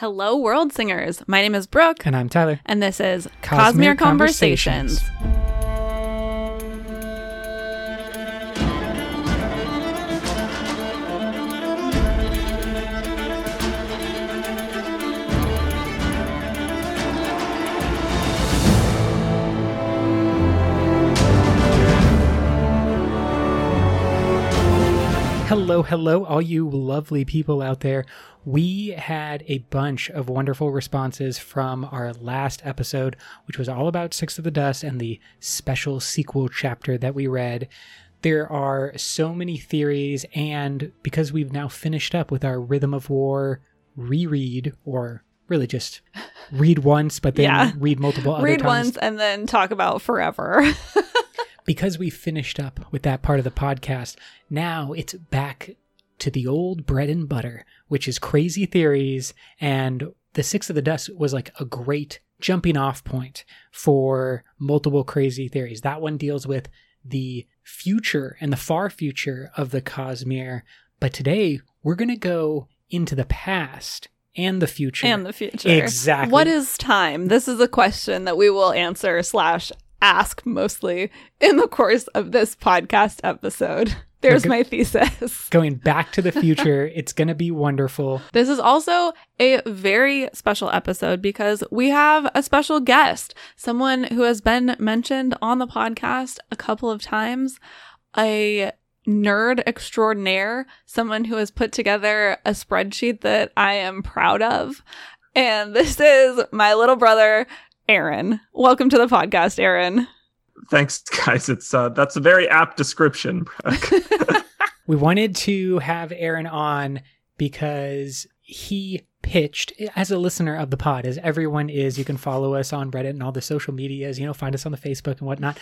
Hello, world singers. My name is Brooke, And I'm Tyler. and this is Cosmere Cosmere Conversations. Conversations. Hello, hello, all you lovely people out there. We had a bunch of wonderful responses from our last episode, which was all about Sixth of the Dusk and the special sequel chapter that we read. There are so many theories, and because we've now finished up with our Rhythm of War reread, or really just read once, but then Yeah. read multiple other Read times once and then talk about forever. because we finished up with that part of the podcast, now it's back to the old bread and butter, which is crazy theories. And the Sixth of the Dusk was like a great jumping off point for multiple crazy theories. That one deals with the future and the far future of the Cosmere. But today we're going to go into the past and the future. and the future. Exactly. What is time? This is a question that we will answer slash ask mostly in the course of this podcast episode. There's Okay. my thesis. Going back to the future, it's going to be wonderful. This is also a very special episode because we have a special guest, someone who has been mentioned on the podcast a couple of times, a nerd extraordinaire, someone who has put together a spreadsheet that I am proud of. And this is my little brother, Aaron. Welcome to the podcast, Aaron. Thanks, guys. It's uh, that's a very apt description. We wanted to have Aaron on because he pitched as a listener of the pod, as everyone is. You can follow us on Reddit and all the social medias, you know, find us on the Facebook and whatnot.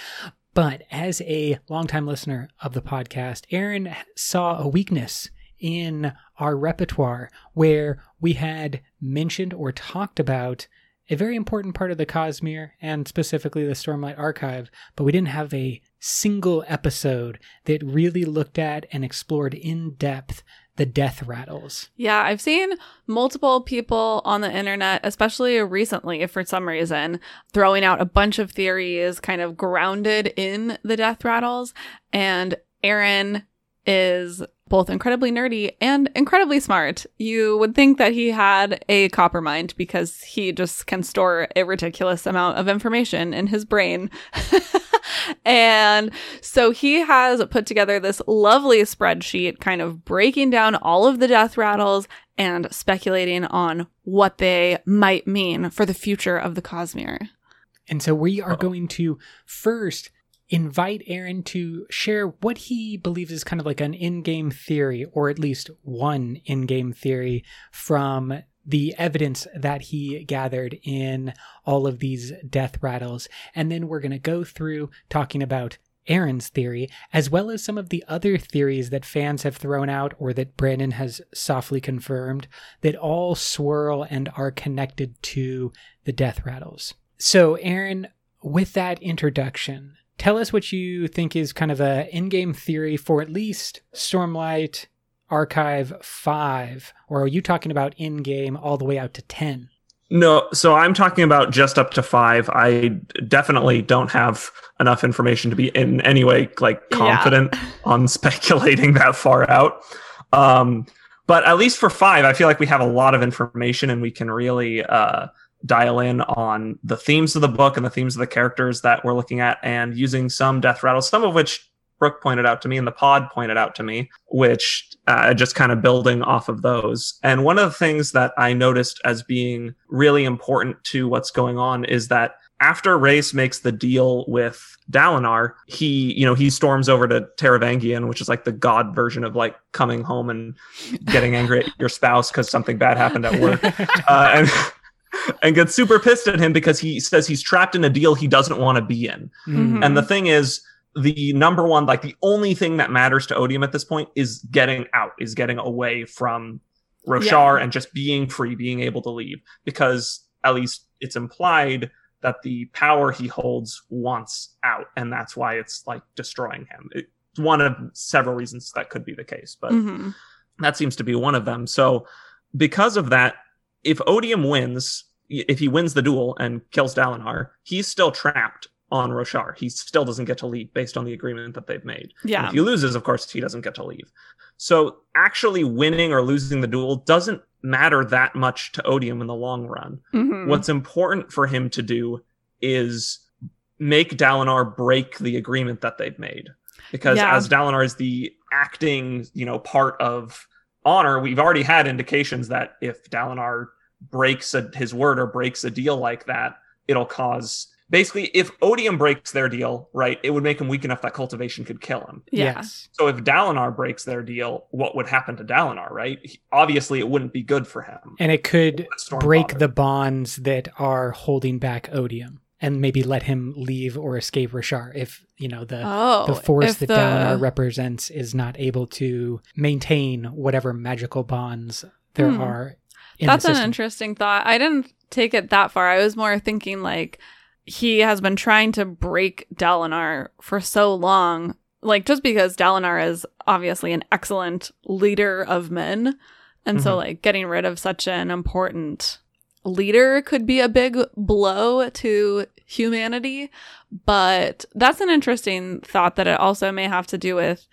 But as a longtime listener of the podcast, Aaron saw a weakness in our repertoire where we had mentioned or talked about a very important part of the Cosmere and specifically the Stormlight Archive, but we didn't have a single episode that really looked at and explored in depth the death rattles. Yeah, I've seen multiple people on the internet, especially recently for some reason, throwing out a bunch of theories kind of grounded in the death rattles. And Aaron is both incredibly nerdy and incredibly smart. You would think that he had a copper mind because he just can store a ridiculous amount of information in his brain. and so he has put together this lovely spreadsheet, kind of breaking down all of the death rattles and speculating on what they might mean for the future of the Cosmere. And so we are going to first invite Aaron to share what he believes is kind of like an in game theory, or at least one in game theory from the evidence that he gathered in all of these death rattles. And then we're going to go through talking about Aaron's theory, as well as some of the other theories that fans have thrown out or that Brandon has softly confirmed that all swirl and are connected to the death rattles. So, Aaron, with that introduction, tell us what you think is kind of a in-game theory for at least Stormlight Archive 5 or are you talking about in-game all the way out to 10? no, so I'm talking about just up to five. I definitely don't have enough information to be in any way like Yeah. confident on speculating that far out. Um, but at least for five, I feel like we have a lot of information and we can really uh, dial in on the themes of the book and the themes of the characters that we're looking at and using some death rattles, some of which Brooke pointed out to me and the pod pointed out to me, which uh, just kind of building off of those. And one of the things that I noticed as being really important to what's going on is that after Rayse makes the deal with Dalinar, he, you know, he storms over to Taravangian, which is like the god version of like coming home and getting angry at your spouse because something bad happened at work. Uh, and and gets super pissed at him because he says he's trapped in a deal he doesn't want to be in. Mhm. And the thing is, the number one, like the only thing that matters to Odium at this point is getting out, is getting away from Roshar and just being free, being able to leave. Because at least it's implied that the power he holds wants out, and that's why it's like destroying him. It's one of several reasons that could be the case, but Mhm. that seems to be one of them. So, because of that, if Odium wins, if he wins the duel and kills Dalinar, he's still trapped on Roshar. He still doesn't get to leave based on the agreement that they've made. And Yeah. if he loses, of course, he doesn't get to leave. So actually winning or losing the duel doesn't matter that much to Odium in the long run. Mhm. What's important for him to do is make Dalinar break the agreement that they've made. Because Yeah. as Dalinar is the acting, you know, part of honor, we've already had indications that if Dalinar breaks a, his word or breaks a deal like that, it'll cause basically if Odium breaks their deal, right, it would make him weak enough that cultivation could kill him. Yes. So if Dalinar breaks their deal, what would happen to Dalinar, right? He- obviously, it wouldn't be good for him. And it could Stormfather. break the bonds that are holding back Odium and maybe let him leave or escape Roshar if, you know, the Oh, the force that the- Dalinar represents is not able to maintain whatever magical bonds there Hmm. are in That's an interesting thought. I didn't take it that far. I was more thinking like he has been trying to break Dalinar for so long. Like just because Dalinar is obviously an excellent leader of men. And so Mhm. like getting rid of such an important leader could be a big blow to humanity. But that's an interesting thought that it also may have to do with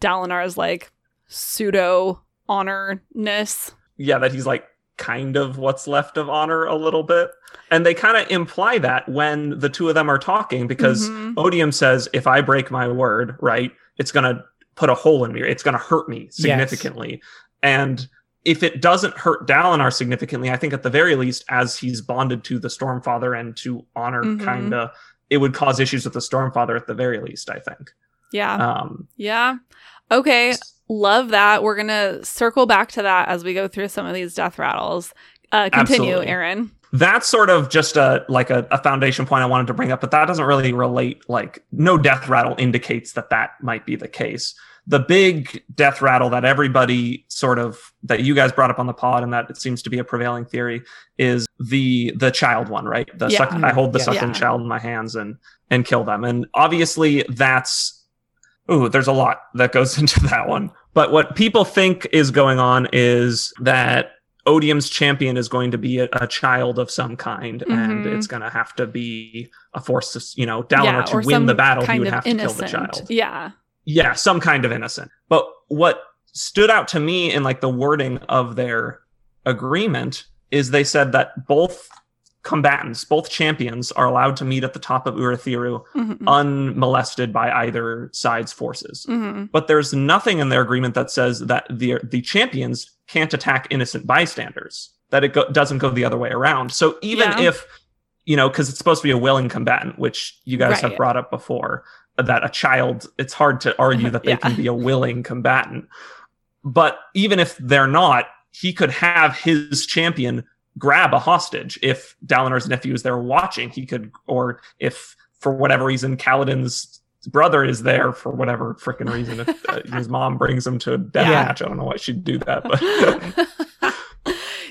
Dalinar's like pseudo honorness yeah, that he's like kind of what's left of honor a little bit. And they kind of imply that when the two of them are talking because Mhm. Odium says, if I break my word, right, it's going to put a hole in me. It's going to hurt me significantly. And if it doesn't hurt Dalinar significantly, I think at the very least, as he's bonded to the Stormfather and to honor, Mhm. kind of, it would cause issues with the Stormfather at the very least, I think. Yeah. Um, Yeah. Okay. Love that. We're going to circle back to that as we go through some of these death rattles. Uh, continue, Absolutely. Aaron. that's sort of just a like a, a foundation point I wanted to bring up, but that doesn't really relate. Like, no death rattle indicates that that might be the case. The big death rattle that everybody sort of that you guys brought up on the pod, and that it seems to be a prevailing theory, is the the child one, right? The Yeah. suck, I hold the Yeah. suckling Yeah. child in my hands and and kill them, and obviously that's ooh, there's a lot that goes into that one. But what people think is going on is that Odium's champion is going to be a, a child of some kind, and Mhm. it's going to have to be a force to, you know, Dalinar yeah, to win the battle, he would have to kill the child. Yeah. Yeah, some kind of innocent. But what stood out to me in like the wording of their agreement is they said that both combatants, both champions, are allowed to meet at the top of Urithiru Mhm. unmolested by either side's forces Mhm. but there's nothing in their agreement that says that the the champions can't attack innocent bystanders that it go- doesn't go the other way around so even Yeah. if you know because it's supposed to be a willing combatant which you guys have brought up before that a child it's hard to argue that they Yeah. can be a willing combatant but even if they're not he could have his champion grab a hostage if Dalinar's nephew is there watching he could or if for whatever reason Kaladin's brother is there for whatever freaking reason. If uh, his mom brings him to a death Yeah. match, I don't know why she'd do that, but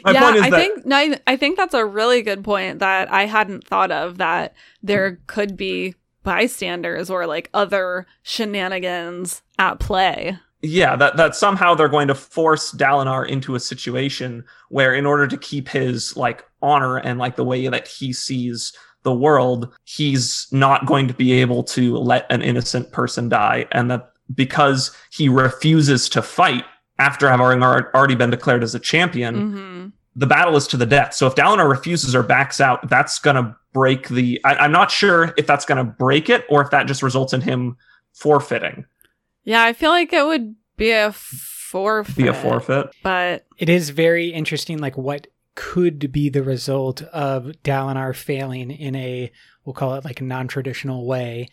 My yeah, point is I that- think no, I- I think that's a really good point that I hadn't thought of that there could be bystanders or like other shenanigans at play. Yeah, that that somehow they're going to force Dalinar into a situation where, in order to keep his like honor and like the way that he sees the world, he's not going to be able to let an innocent person die, and that because he refuses to fight after having already been declared as a champion, hmm the battle is to the death. So if Dalinar refuses or backs out, that's going to break the. I, I'm not sure if that's going to break it or if that just results in him forfeiting. Yeah, I feel like it would be a forfeit. Be a forfeit. But It is very interesting, like what could be the result of Dalinar failing in a, we'll call it like a non traditional way.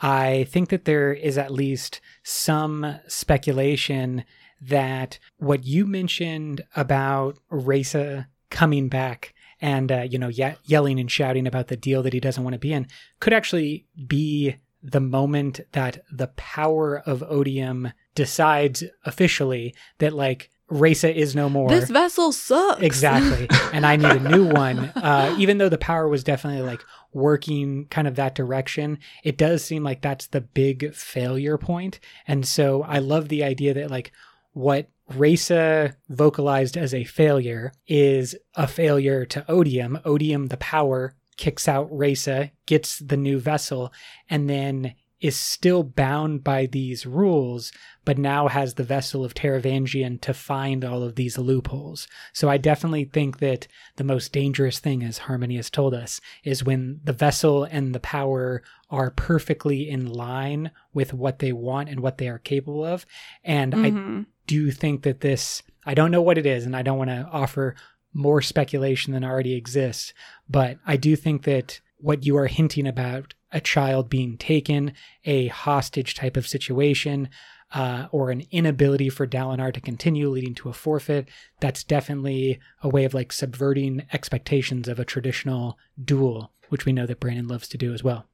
I think that there is at least some speculation that what you mentioned about Rayse coming back and, uh, you know, ye- yelling and shouting about the deal that he doesn't want to be in could actually be the moment that the power of Odium decides officially that, like, Rayse is no more. this vessel sucks. Exactly. and I need a new one. Uh, even though the power was definitely like working kind of that direction, it does seem like that's the big failure point. And so I love the idea that like what Rayse vocalized as a failure is a failure to Odium. Odium, the power, kicks out Rayse, gets the new vessel, and then is still bound by these rules, but now has the vessel of Taravangian to find all of these loopholes. So I definitely think that the most dangerous thing, as Harmony has told us, is when the vessel and the power are perfectly in line with what they want and what they are capable of. And mm-hmm. I do think that this, I don't know what it is, and I don't want to offer more speculation than already exists, but I do think that what you are hinting about a child being taken, a hostage type of situation, uh, or an inability for Dalinar to continue, leading to a forfeit. That's definitely a way of like subverting expectations of a traditional duel, which we know that Brandon loves to do as well.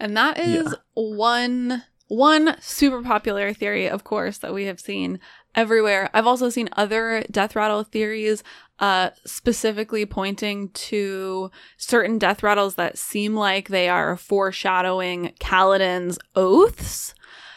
And that is yeah. one one super popular theory, of course, that we have seen everywhere. I've also seen other death rattle theories, uh, specifically pointing to certain death rattles that seem like they are foreshadowing Kaladin's oaths.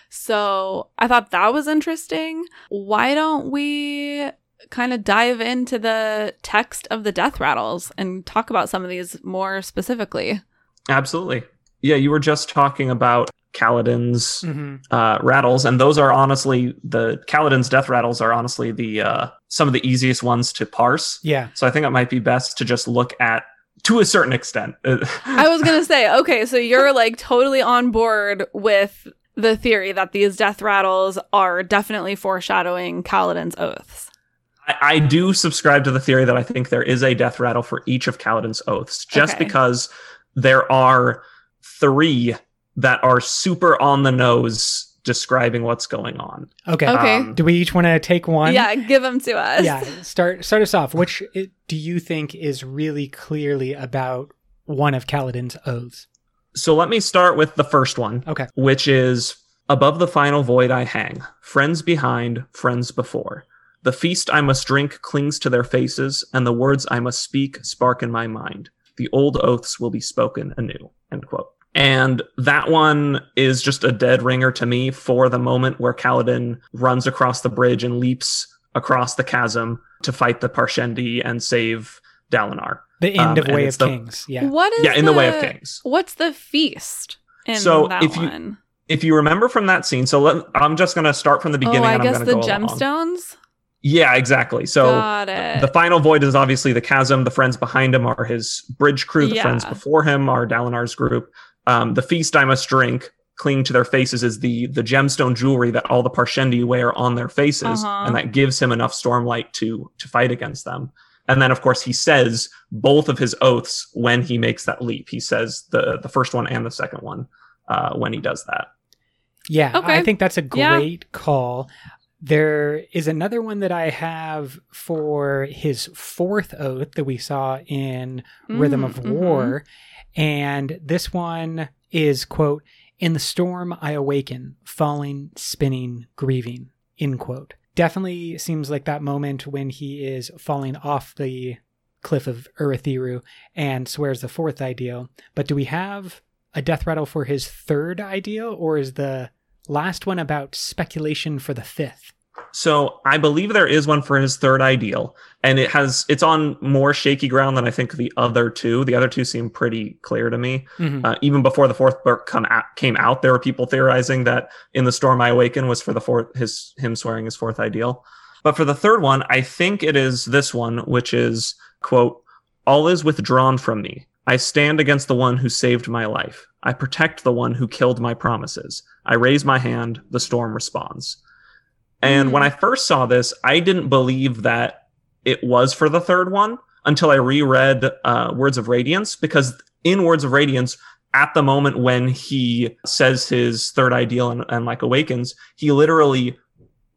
So I thought that was interesting. Why don't we kind of dive into the text of the death rattles and talk about some of these more specifically? Absolutely. Yeah, you were just talking about Kaladin's mm-hmm. uh, rattles, and those are honestly the Kaladin's death rattles are honestly the uh, some of the easiest ones to parse. Yeah. So I think it might be best to just look at to a certain extent. I was gonna say, okay, so you're like totally on board with the theory that these death rattles are definitely foreshadowing Kaladin's oaths. I, I do subscribe to the theory that I think there is a death rattle for each of Kaladin's oaths, just okay. because there are three that are super on the nose describing what's going on. Okay. Okay. Um, do we each want to take one? Yeah, give them to us. Yeah. Start start us off. Which do you think is really clearly about one of Kaladin's oaths? So let me start with the first one. Okay. Which is above the final void I hang, friends behind, friends before. The feast I must drink clings to their faces, and the words I must speak spark in my mind. The old oaths will be spoken anew. End quote. And that one is just a dead ringer to me for the moment where Kaladin runs across the bridge and leaps across the chasm to fight the Parshendi and save Dalinar. The end um, of Way of the, Kings. Yeah. What is Yeah, in the, the, Way of Kings. What's the feast in so that if one? You, if you remember from that scene, so let, I'm just going to start from the beginning. Oh, I guess the go gemstones. Along. Yeah, exactly. So the final void is obviously the chasm. The friends behind him are his bridge crew. The yeah. friends before him are Dalinar's group. Um, the feast I must drink, cling to their faces, is the the gemstone jewelry that all the Parshendi wear on their faces, uh-huh. and that gives him enough stormlight to to fight against them. And then, of course, he says both of his oaths when he makes that leap. He says the the first one and the second one uh, when he does that. Yeah, okay. I think that's a great yeah. call. There is another one that I have for his fourth oath that we saw in mm, Rhythm of mm-hmm. War. And this one is, quote, in the storm I awaken, falling, spinning, grieving, end quote. Definitely seems like that moment when he is falling off the cliff of Urithiru and swears the fourth ideal. But do we have a death rattle for his third ideal, or is the last one about speculation for the fifth? So I believe there is one for his third ideal, and it has it's on more shaky ground than I think the other two. The other two seem pretty clear to me. Mm-hmm. Uh, even before the fourth book come out, came out, there were people theorizing that in the storm I awaken was for the fourth his him swearing his fourth ideal. But for the third one, I think it is this one, which is quote, "All is withdrawn from me. I stand against the one who saved my life. I protect the one who killed my promises. I raise my hand. The storm responds." And mm. when I first saw this, I didn't believe that it was for the third one until I reread uh, Words of Radiance, because in Words of Radiance, at the moment when he says his third ideal and, and like awakens, he literally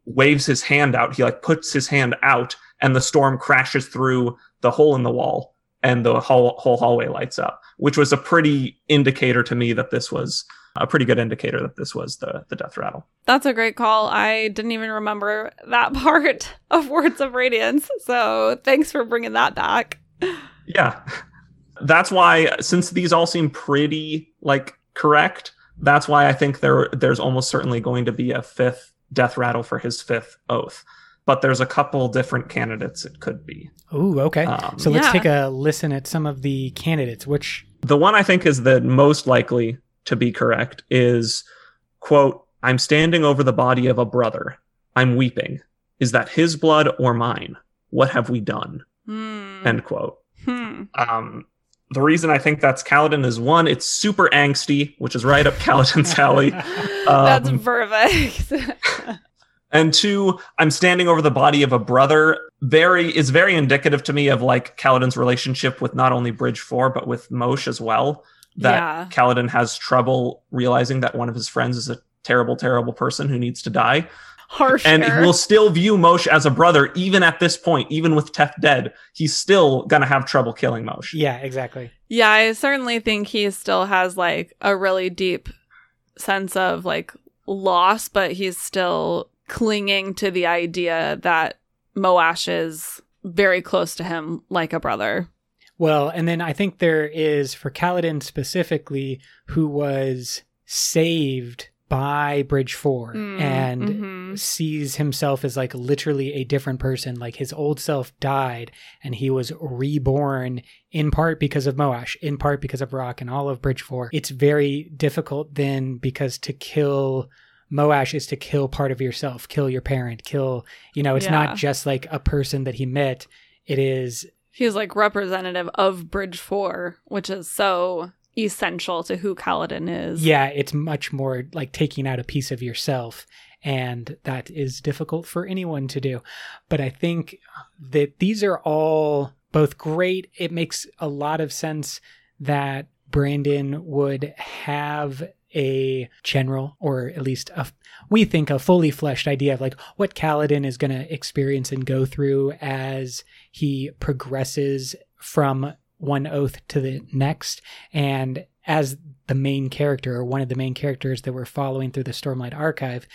waves his hand out. He like puts his hand out, and the storm crashes through the hole in the wall, and the whole, whole hallway lights up, which was a pretty indicator to me that this was a pretty good indicator that this was the the death rattle. That's a great call. I didn't even remember that part of Words of Radiance. So thanks for bringing that back. Yeah. That's why since these all seem pretty like correct, that's why I think there there's almost certainly going to be a fifth death rattle for his fifth oath. but there's a couple different candidates it could be. Ooh, okay. Um, so let's Yeah. take a listen at some of the candidates. Which The one I think is the most likely to be correct is quote, I'm standing over the body of a brother. I'm weeping. Is that his blood or mine? What have we done? Hmm. End quote. Hmm. Um, the reason I think that's Kaladin is one, it's super angsty, which is right up Kaladin's alley. That's Um, perfect. And two, I'm standing over the body of a brother. Very is very indicative to me of like Kaladin's relationship with not only Bridge Four but with Moash as well. That Yeah. Kaladin has trouble realizing that one of his friends is a terrible, terrible person who needs to die, Harsh. and he will still view Moash as a brother even at this point. Even with Teft dead, he's still gonna have trouble killing Moash. yeah, exactly. Yeah, I certainly think he still has like a really deep sense of like loss, but he's still clinging to the idea that Moash is very close to him like a brother. Well, and then I think there is for Kaladin specifically, who was saved by Bridge Four Mm, and mhm. sees himself as like literally a different person. Like his old self died and he was reborn in part because of Moash, in part because of Rock and all of Bridge Four. It's very difficult then because to kill Moash is to kill part of yourself, kill your parent, kill, you know, it's Yeah. not just like a person that he met. It is He's like representative of Bridge 4, which is so essential to who Kaladin is. Yeah, it's much more like taking out a piece of yourself. And that is difficult for anyone to do. But I think that these are all both great. It makes a lot of sense that Brandon would have a general, or at least a, we think a fully fleshed idea of like what Kaladin is going to experience and go through as he progresses from one oath to the next. And as the main character or one of the main characters that we're following through the Stormlight archive,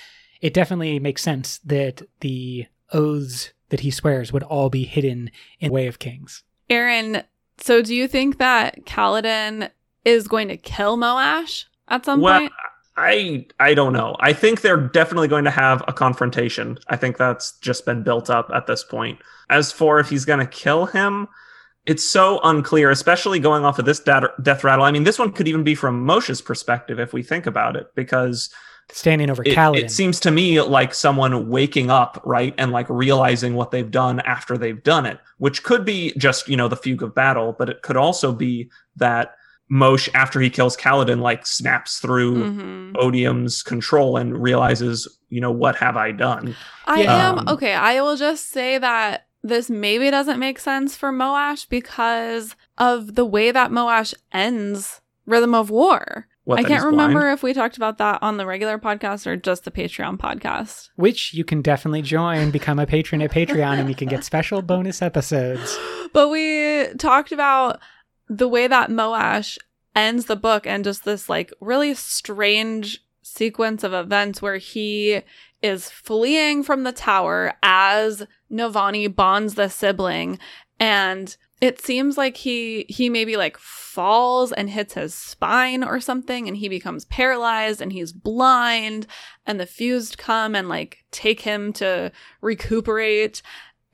it definitely makes sense that the oaths that he swears would all be hidden in Way of Kings. Aaron, so do you think that Kaladin is going to kill Moash at some well, point? I I don't know. I think they're definitely going to have a confrontation. I think that's just been built up at this point. As for if he's going to kill him, it's so unclear, especially going off of this dat- death rattle. I mean, this one could even be from Moash's perspective if we think about it, because Standing over it, Kaladin. it seems to me like someone waking up, right, and like realizing what they've done after they've done it, which could be just you know the fugue of battle, but it could also be that Moash, after he kills Kaladin, like snaps through Mhm. Odium's control and realizes, you know, what have I done? I Yeah. am Um, okay. I will just say that this maybe doesn't make sense for Moash because of the way that Moash ends Rhythm of War. What I can't remember blind? if we talked about that on the regular podcast or just the Patreon podcast. which you can definitely join, become a patron at Patreon, and you can get special bonus episodes. But we talked about the way that Moash ends the book and just this like really strange sequence of events where he is fleeing from the tower as Navani bonds the sibling. And it seems like he he maybe like falls and hits his spine or something and he becomes paralyzed and he's blind and the fused come and like take him to recuperate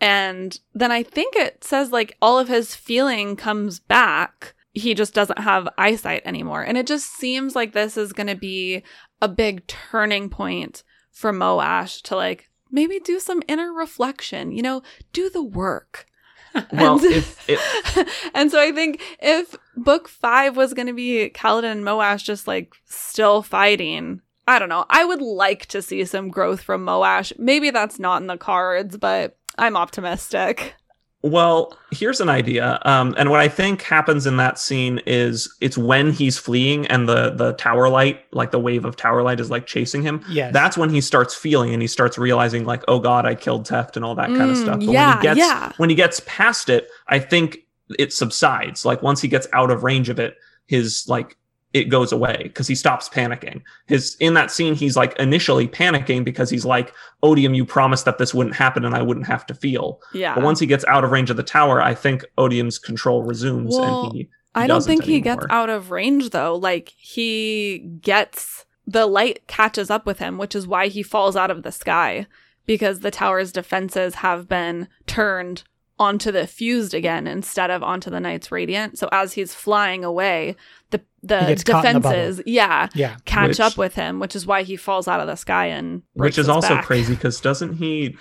and then I think it says like all of his feeling comes back. He just doesn't have eyesight anymore. And it just seems like this is going to be a big turning point for Moash to like maybe do some inner reflection, you know, do the work. Well, And- if, if and so I think if book five was going to be Kaladin and Moash just like still fighting, I don't know. I would like to see some growth from Moash. Maybe that's not in the cards, but I'm optimistic. Well, here's an idea. Um, and what I think happens in that scene is it's when he's fleeing and the the tower light, like the wave of tower light, is like chasing him. Yeah, That's when he starts feeling and he starts realizing, like, oh god, I killed Teft and all that kind of Mm, stuff. But yeah, when he gets yeah. when he gets past it, I think it subsides. Like once he gets out of range of it, his like it goes away because he stops panicking. His in that scene, he's like initially panicking because he's like, Odium, you promised that this wouldn't happen and I wouldn't have to feel. Yeah. But once he gets out of range of the tower, I think Odium's control resumes Well, and he. I don't think he gets out of range though. Like he gets the light catches up with him, which is why he falls out of the sky because the tower's defenses have been turned onto the fused again instead of onto the knight's radiant. So as he's flying away, the the gets caught in the defenses, yeah, Yeah. catch Which- up with him, which is why he falls out of the sky and Which is also back. crazy because doesn't he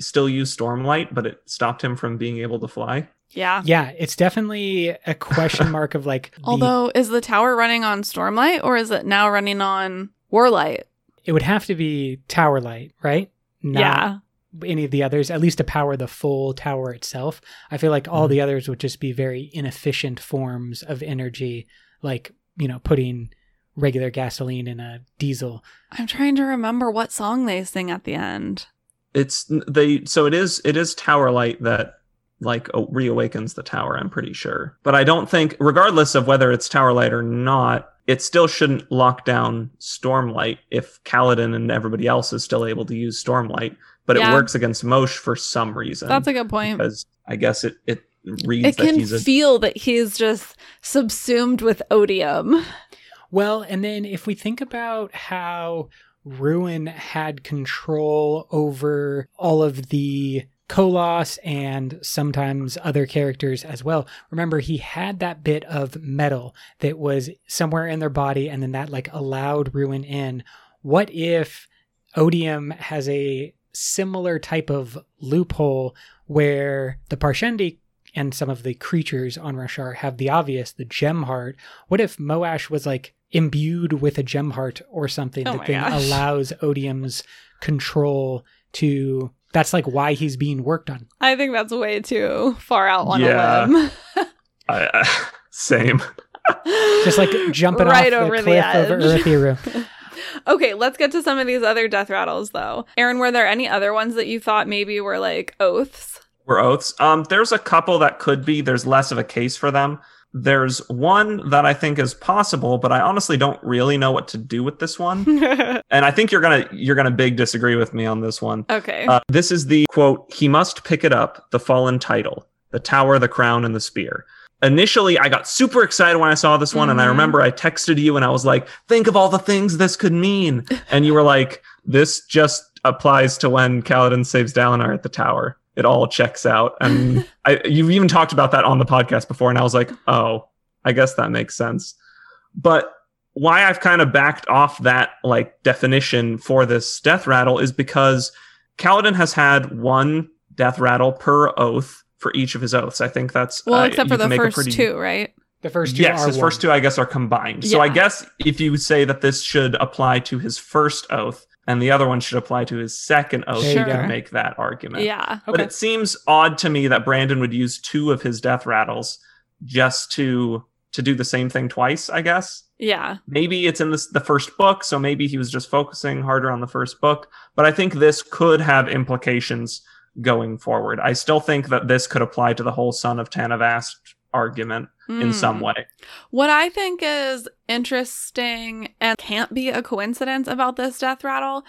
still use Stormlight, but it stopped him from being able to fly? Yeah. Yeah, it's definitely a question mark of like the, Although, is the tower running on Stormlight or is it now running on Warlight? it would have to be tower light, right? Not yeah. Any of the others, at least to power the full tower itself. I feel like all Mhm. the others would just be very inefficient forms of energy, like, you know, putting regular gasoline in a diesel. I'm trying to remember what song they sing at the end. It's they so it is it is Tower Light that like oh, reawakens the tower. I'm pretty sure, but I don't think, regardless of whether it's Tower Light or not, it still shouldn't lock down Stormlight if Kaladin and everybody else is still able to use Stormlight. But Yeah. it works against Moash for some reason. That's a good point. because I guess it it reads It that can he's a feel that he's just subsumed with odium. Well, and then if we think about how Ruin had control over all of the koloss and sometimes other characters as well. Remember, he had that bit of metal that was somewhere in their body, and then that like allowed Ruin in. What if Odium has a similar type of loophole where the Parshendi and some of the creatures on Roshar have the obvious, the gem heart? What if Moash was like imbued with a gem heart or something Oh that then gosh. allows Odium's control to that's like why he's being worked on. I think that's way too far out on Yeah. a limb. I, I, same. Just like jumping right off over the cliff of edge. Urithiru. okay, let's get to some of these other death rattles though. Aaron, were there any other ones that you thought maybe were like oaths? were oaths. Um, there's a couple that could be. There's less of a case for them. There's one that I think is possible, but I honestly don't really know what to do with this one. And I think you're gonna you're gonna big disagree with me on this one. okay. Uh, this is the quote: "He must pick it up, the fallen title, the tower, the crown, and the spear." Initially, I got super excited when I saw this one, and I Mhm. remember I texted you and I was like, "Think of all the things this could mean," and you were like, "This just applies to when Kaladin saves Dalinar at the tower. It all checks out." And I, you've even talked about that on the podcast before, and I was like, "Oh, I guess that makes sense." But why I've kind of backed off that like definition for this death rattle is because Kaladin has had one death rattle per oath for each of his oaths. I think that's well, uh, except for the make first pretty- two, right? The first two Yes, are his first two I guess are combined. So I guess if you say that this should apply to his first oath and the other one should apply to his second oath, There you could make that argument. Yeah. But it seems odd to me that Brandon would use two of his death rattles just to to do the same thing twice, I guess Yeah. maybe it's in this, the first book, so maybe he was just focusing harder on the first book. But I think this could have implications going forward. I still think that this could apply to the whole son of Tanavast argument in some Hmm. way. What I think is interesting and can't be a coincidence about this death rattle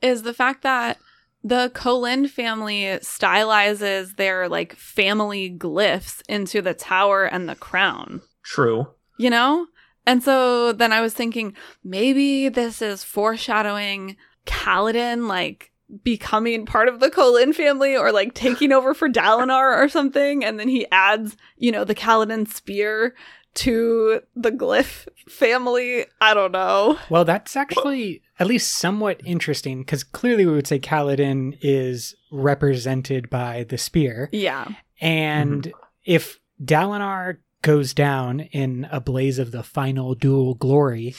is the fact that the Kholin family stylizes their like family glyphs into the tower and the crown. True. You know? And so then I was thinking maybe this is foreshadowing Kaladin like becoming part of the Kholin family or like taking over for Dalinar or something. And then he adds, you know, the Kaladin spear to the glyph family. I don't know. Well, that's actually at least somewhat interesting because clearly we would say Kaladin is represented by the spear. Yeah. And mm-hmm. if Dalinar goes down in a blaze of the final duel glory,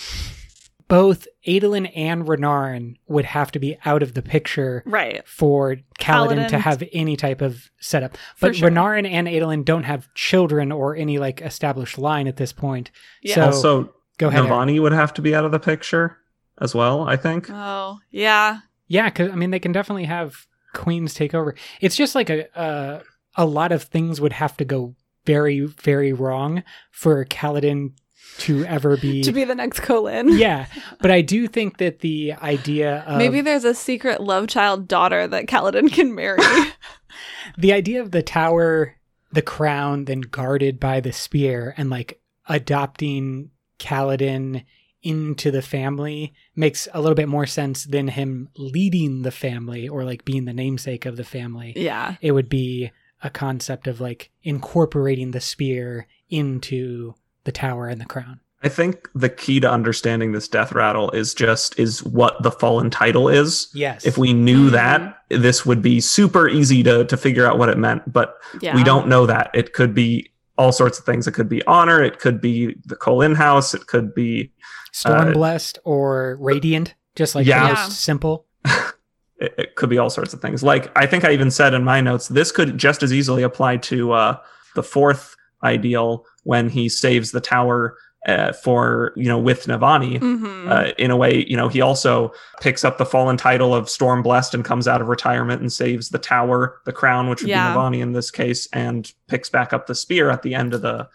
both Adolin and Renarin would have to be out of the picture Right. for Kaladin, to have any type of setup. But sure. Renarin and Adolin don't have children or any like established line at this point. Yeah. So also, go ahead. Aaron. Navani would have to be out of the picture as well, I think. Oh, yeah. Yeah, because I mean, they can definitely have queens take over. It's just like a a, a lot of things would have to go very very wrong for Kaladin to ever be. To be the next Kholin. yeah, but I do think that the idea of Maybe there's a secret love child daughter that Kaladin can marry. the idea of the tower, the crown, then guarded by the spear, and like adopting Kaladin into the family makes a little bit more sense than him leading the family or like being the namesake of the family. Yeah. It would be a concept of like incorporating the spear into the tower and the crown. I think the key to understanding this death rattle is just is what the fallen title is. Yes. If we knew Mhm. that, this would be super easy to to figure out what it meant. But Yeah. we don't know that. It could be all sorts of things. It could be honor. It could be the Kholin House. It could be Storm uh, blessed or radiant, just like Yeah. the Yeah. simple. it, it could be all sorts of things. Like I think I even said in my notes, this could just as easily apply to uh, the fourth ideal when he saves the tower uh, for you know with Navani. Mhm. Uh, in a way, you know, he also picks up the fallen title of Storm Blessed and comes out of retirement and saves the tower, the crown, which would Yeah. be Navani in this case, and picks back up the spear at the end of the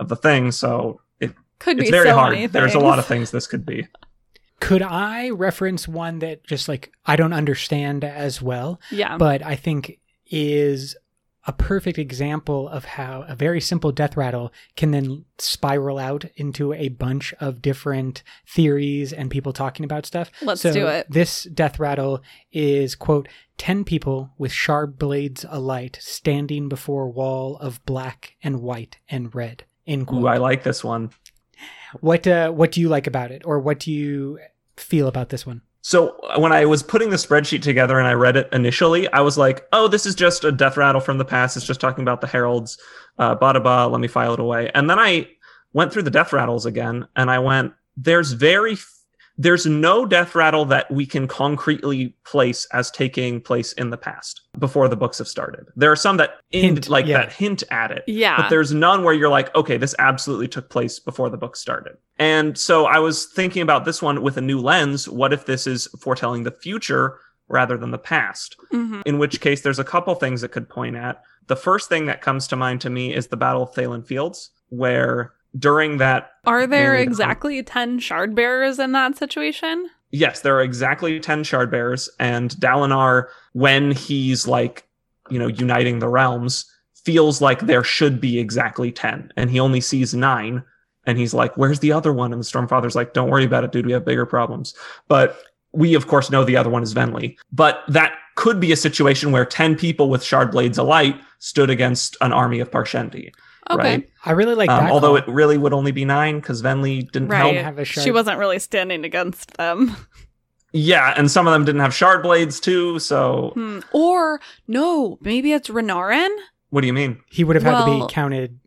of the thing. So it, Could it's be very so hard. There's a lot of things. things this could be. Could I reference one that just like I don't understand as well, Yeah. but I think is a perfect example of how a very simple death rattle can then spiral out into a bunch of different theories and people talking about stuff. Let's So do it. This death rattle is quote 10 people with sharp blades alight standing before wall of black and white and red. End quote. Ooh, I like this one. What uh, what do you like about it, or what do you feel about this one? So uh, when I was putting the spreadsheet together and I read it initially, I was like, "Oh, this is just a death rattle from the past. It's just talking about the heralds." Uh, bada ba. Let me file it away. And then I went through the death rattles again, and I went, "There's very, there's no death rattle that we can concretely place as taking place in the past before the books have started. There are some that end, Hint, like yeah. that hint at it, Yeah. but there's none where you're like, okay, this absolutely took place before the book started. And so I was thinking about this one with a new lens. What if this is foretelling the future rather than the past? Mhm. In which case, there's a couple things it could point at. The first thing that comes to mind to me is the Battle of Thaylen Fields, where during that, Are there exactly 10 shard bearers in that situation? yes, there are exactly 10 shard bearers, and Dalinar, when he's like, you know, uniting the realms, feels like there should be exactly 10, and he only sees nine. And he's like, Where's the other one? And the Stormfather's like, Don't worry about it, dude. We have bigger problems. But we, of course, know the other one is Venli. But that could be a situation where 10 people with shard blades alight stood against an army of Parshendi. Okay. Right. I really like Um, that. although call. it really would only be nine because Venli didn't Right. help. have a She wasn't really standing against them. Yeah. And some of them didn't have shard blades too. So Hmm. Or, no, maybe it's Renarin? what do you mean? he would have had to be counted.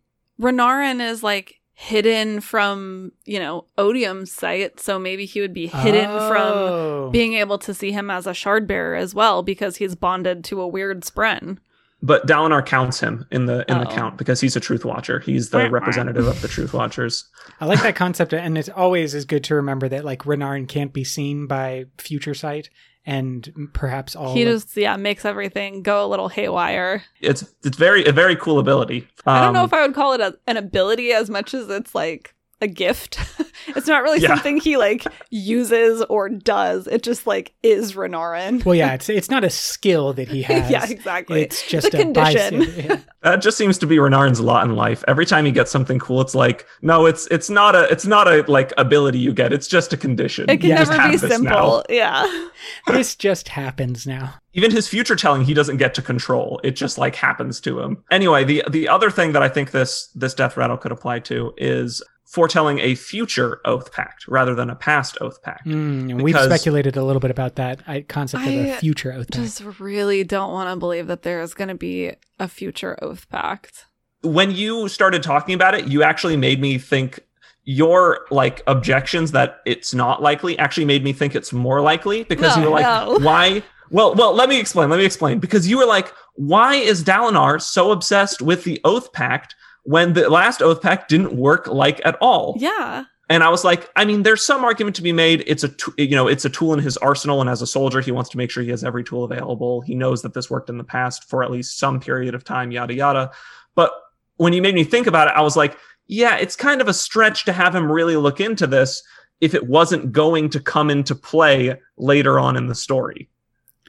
Renarin is like hidden from, you know, Odium's sight, so maybe he would be hidden from Oh. being able to see him as a shard bearer as well because he's bonded to a weird spren. But Dalinar counts him in the in the Oh. count because he's a truth watcher. He's the representative of the truth watchers. I like that concept, and it's always is good to remember that like Renarin can't be seen by future sight, and perhaps all. he of- just, yeah, makes everything go a little haywire. It's it's very a very cool ability. I don't know Um, if I would call it a, an ability as much as it's like a gift. it's not really Yeah. something he like uses or does. It just like is Renarin. well, yeah, it's it's not a skill that he has. yeah, exactly. It's just a a, condition. bystander. That just seems to be Renarin's lot in life. Every time he gets something cool, it's like, no, it's it's not a it's not a like ability you get. It's just a condition. it can You just never be have this now. simple. Yeah. this just happens now. Even his future telling, he doesn't get to control. It just like happens to him. Anyway, the the other thing that I think this this death rattle could apply to is foretelling a future oath pact rather than a past oath pact. Mm, and we've speculated a little bit about that I, concept of a I future oath pact. Just really don't want to believe that there is going to be a future oath pact. when you started talking about it, you actually made me think your like objections that it's not likely actually made me think it's more likely because No, you were like, no. why? Well, well, let me explain. Let me explain because you were like, why is Dalinar so obsessed with the Oath Pact when the last Oath Pact didn't work like at all? Yeah. And I was like, I mean, there's some argument to be made. It's a, t- you know, it's a tool in his arsenal, and as a soldier, he wants to make sure he has every tool available. He knows that this worked in the past for at least some period of time, yada yada. But when he made me think about it, I was like, yeah, it's kind of a stretch to have him really look into this if it wasn't going to come into play later on in the story.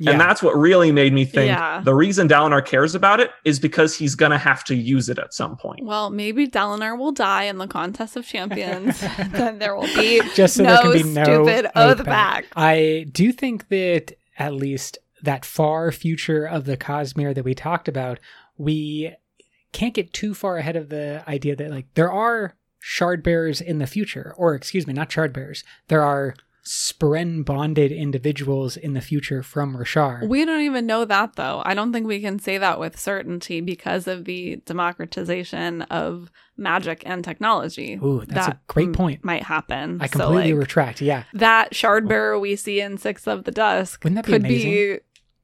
Yeah. And that's what really made me think Yeah. the reason Dalinar cares about it is because he's going to have to use it at some point. Well, maybe Dalinar will die in the contest of champions. then there will be just so no there can be no stupid oath oath pact. I do think that at least that far future of the Cosmere that we talked about, we can't get too far ahead of the idea that like there are shard bearers in the future, or excuse me, not shard bearers. There are spren bonded individuals in the future from Roshar. We don't even know that though. I don't think we can say that with certainty because of the democratization of magic and technology. Ooh, that's that a great m- point. Might happen. I So, completely like, retract. Yeah. that shard bearer we see in Sixth of the Dusk Wouldn't that be could amazing? be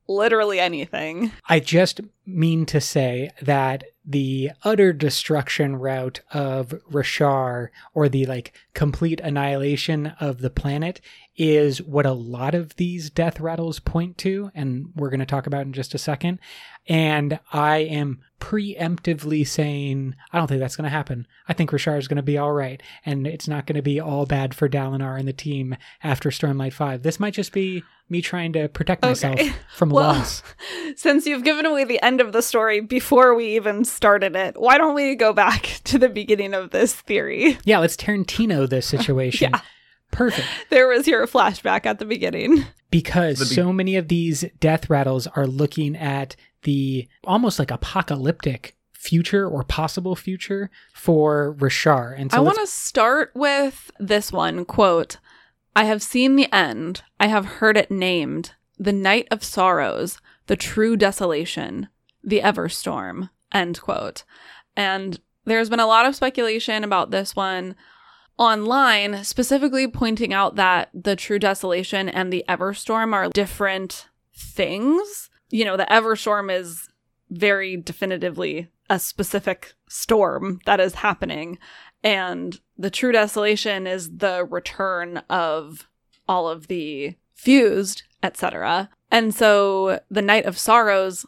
literally anything. I just mean to say that the utter destruction route of Roshar, or the like complete annihilation of the planet, is what a lot of these death rattles point to, and we're going to talk about in just a second. And I am preemptively saying, I don't think that's going to happen. I think Roshar is going to be all right, and it's not going to be all bad for Dalinar and the team after Stormlight 5. This might just be me trying to protect myself Okay. from Well, loss. Since you've given away the end of the story before we even started it, why don't we go back to the beginning of this theory? Yeah, let's Tarantino this situation. Yeah. Perfect. There was your flashback at the beginning. Because The be- so many of these death rattles are looking at the almost like apocalyptic future or possible future for Roshar. And so I want to start with this one quote I have seen the end. I have heard it named the night of sorrows, the true desolation, the ever storm, End quote. And there's been a lot of speculation about this one online, specifically pointing out that the true desolation and the Everstorm are different things. You know, the Everstorm is very definitively a specific storm that is happening. And the true desolation is the return of all of the fused etc and so the night of sorrows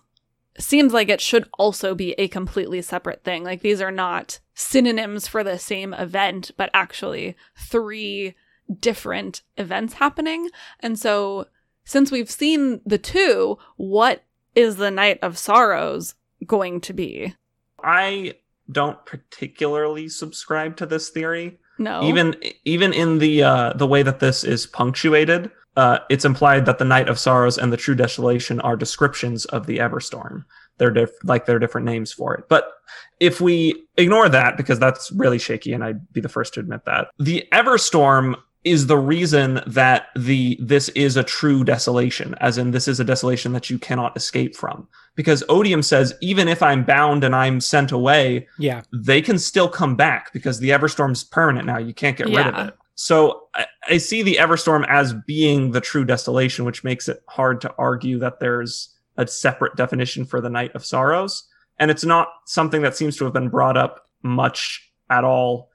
seems like it should also be a completely separate thing. Like these are not synonyms for the same event but actually three different events happening and so since we've seen the two what is the night of sorrows going to be I don't particularly subscribe to this theory. no Even even in the uh, the way that this is punctuated, uh, it's implied that the Night of Sorrows and the True Desolation are descriptions of the Everstorm. They're diff- like they're different names for it. But if we ignore that, because that's really shaky, and I'd be the first to admit that, the Everstorm is the reason that the this is a true desolation, as in this is a desolation that you cannot escape from. Because Odium says, even if I'm bound and I'm sent away, yeah, they can still come back because the Everstorm's permanent now. You can't get rid of it. So I, I see the Everstorm as being the true desolation, which makes it hard to argue that there's a separate definition for the Night of Sorrows. And it's not something that seems to have been brought up much at all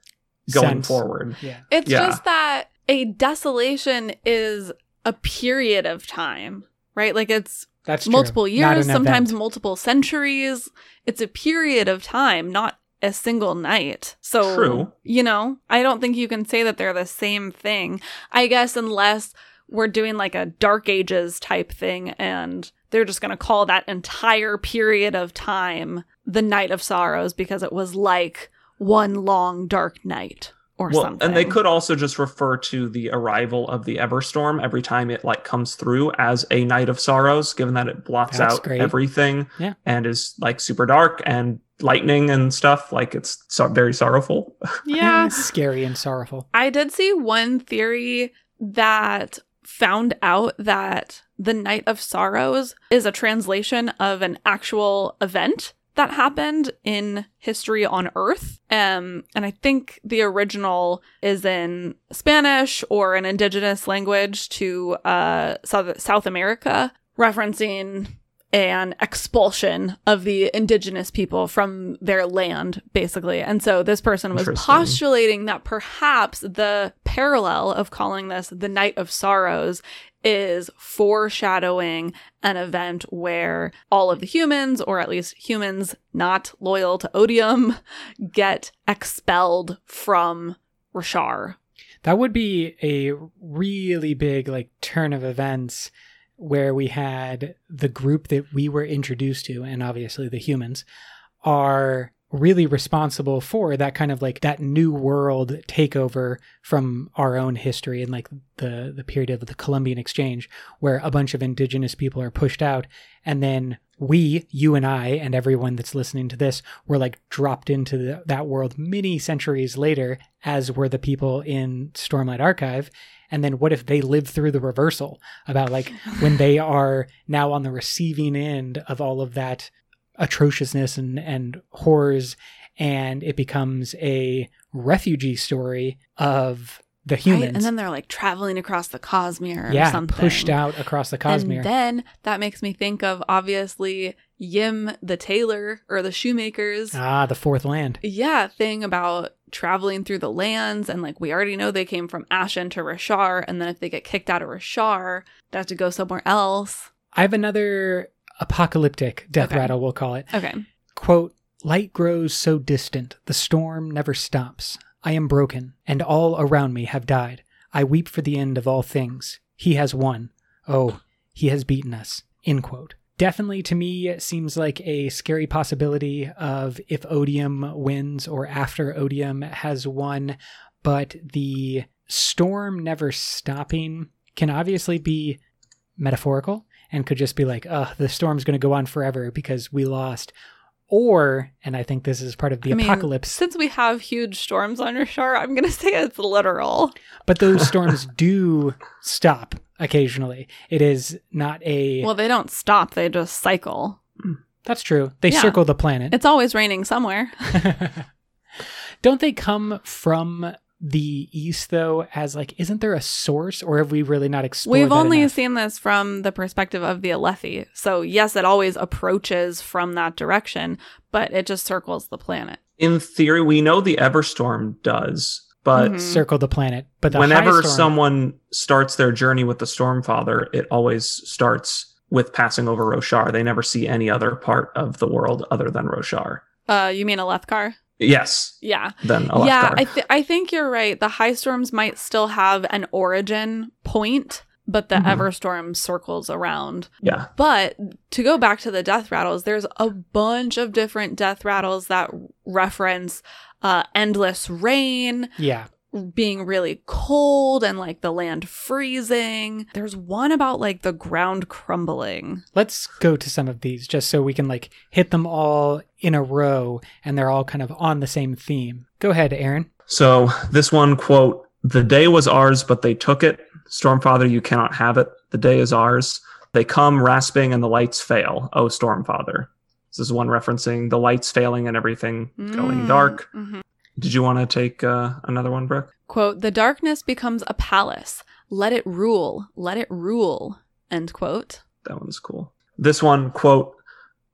going Sense. forward. yeah. It's Yeah. just that a desolation is a period of time, right? Like it's That's multiple Not years, sometimes event. multiple centuries. It's a period of time, not a single night. So, True. you know, I don't think you can say that they're the same thing. I guess unless we're doing like a dark ages type thing and they're just going to call that entire period of time the night of sorrows because it was like one long dark night or Well, something. and they could also just refer to the arrival of the Everstorm every time it like comes through as a night of sorrows, given that it blots That's out great. everything Yeah. and is like super dark and lightning and stuff. Like it's so- very sorrowful. Yeah. Scary and sorrowful. I did see one theory that found out that the Night of Sorrows is a translation of an actual event that happened in history on Earth. Um, and I think the original is in Spanish or an indigenous language to uh, South, South America, referencing an expulsion of the indigenous people from their land, basically. And so this person was postulating that perhaps the parallel of calling this the Night of Sorrows is foreshadowing an event where all of the humans, or at least humans not loyal to Odium, get expelled from Roshar. That would be a really big like turn of events where we had the group that we were introduced to, and obviously the humans, are really responsible for that kind of like that new world takeover from our own history and like the the period of the Columbian exchange where a bunch of indigenous people are pushed out and then we you and I and everyone that's listening to this were like dropped into the, that world many centuries later as were the people in Stormlight Archive. And then what if they live through the reversal about like when they are now on the receiving end of all of that atrociousness and, and horrors and it becomes a refugee story of the humans Right? And then they're like traveling across the Cosmere or yeah something. pushed out across the Cosmere And then that makes me think of obviously Yim the tailor or the shoemakers. ah the fourth land yeah, thing about traveling through the lands and like we already know they came from Ashyn to Roshar, and then if they get kicked out of Roshar, they have to go somewhere else. I have another apocalyptic death Okay. rattle we'll call it. Okay. quote light grows so distant the storm never stops. I am broken and all around me have died. I weep for the end of all things. He has won. Oh he has beaten us. End quote. Definitely to me it seems like a scary possibility of if odium wins or after odium has won but the storm never stopping can obviously be metaphorical and could just be like, "Oh, the storm's going to go on forever because we lost. Or, and I think this is part of the I mean, apocalypse, Since we have huge storms on our shore, I'm gonna say it's literal. but those storms do stop occasionally. It is not a. Well, they don't stop; they just cycle. Mm, that's true. They Yeah. circle the planet. It's always raining somewhere. Don't they come from the east though? As like, isn't there a source, or have we really not explored? We've that only enough? seen this from the perspective of the Alethi. So, yes, it always approaches from that direction, but it just circles the planet. In theory, we know the Everstorm does, but Mhm. circle the planet. But the whenever storm, someone starts their journey with the Stormfather, it always starts with passing over Roshar. They never see any other part of the world other than Roshar. Uh, you mean Alethkar? Yes, Yeah. then Alethkar. Yeah, I, th- I think you're right. The high storms might still have an origin point, but the Mhm. Everstorm circles around. yeah. But to go back to the death rattles, there's a bunch of different death rattles that reference uh, endless rain, yeah, being really cold, and like the land freezing. There's one about like the ground crumbling. let's go to some of these just so we can like hit them all in a row and they're all kind of on the same theme. Go ahead, Aaron. So this one quote: "The day was ours, but they took it. Stormfather, you cannot have it. The day is ours. They come rasping, and the lights fail. Oh, Stormfather." This is one referencing the lights failing and everything going Mm, dark. mhm. Did you want to take uh, another one, Brooke? Quote, the darkness becomes a palace. Let it rule. Let it rule. End quote. That one's cool. This one quote: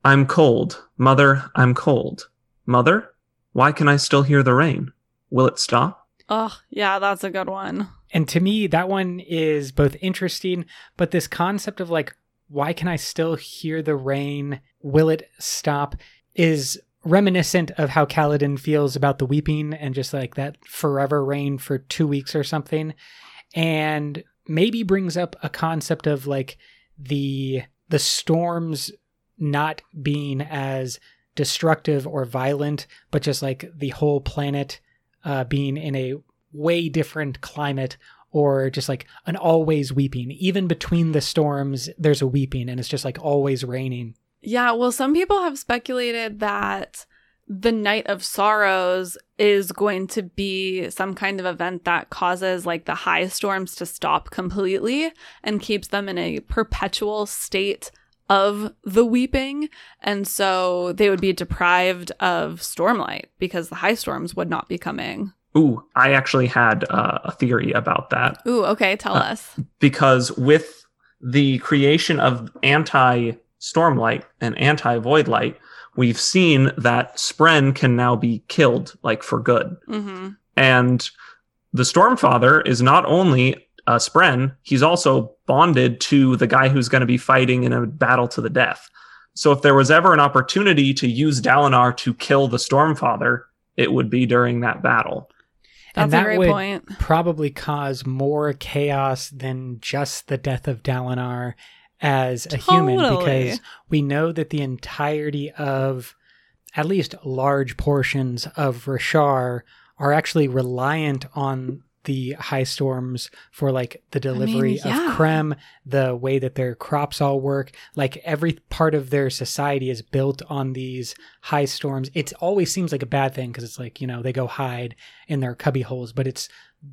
"I'm cold, mother. I'm cold, mother. Why can I still hear the rain? Will it stop?" Oh, yeah, that's a good one. And to me, that one is both interesting, but this concept of like, why can I still hear the rain? Will it stop? Is reminiscent of how Kaladin feels about the weeping and just like that forever rain for two weeks or something. And maybe brings up a concept of like the the storms not being as destructive or violent, but just like the whole planet uh, being in a way different climate or just like an always weeping. Even between the storms, there's a weeping and it's just like always raining. Yeah, well, some people have speculated that the Night of Sorrows is going to be some kind of event that causes like the high storms to stop completely and keeps them in a perpetual state of the weeping. And so they would be deprived of stormlight because the high storms would not be coming. Ooh, I actually had uh, a theory about that. Ooh, okay, tell Uh, us. because with the creation of anti stormlight and anti void light, we've seen that Spren can now be killed, like for good. hmm And the Stormfather is not only a Spren, he's also bonded to the guy who's going to be fighting in a battle to the death. So if there was ever an opportunity to use Dalinar to kill the Stormfather, it would be during that battle. And That's a that great would point. probably cause more chaos than just the death of Dalinar as a human because we know that the entirety of at least large portions of Roshar are actually reliant on the high storms for like the delivery yeah. of crem, the way that their crops all work. Like every part of their society is built on these high storms. It always seems like a bad thing because it's like, you know, they go hide in their cubby holes, but it's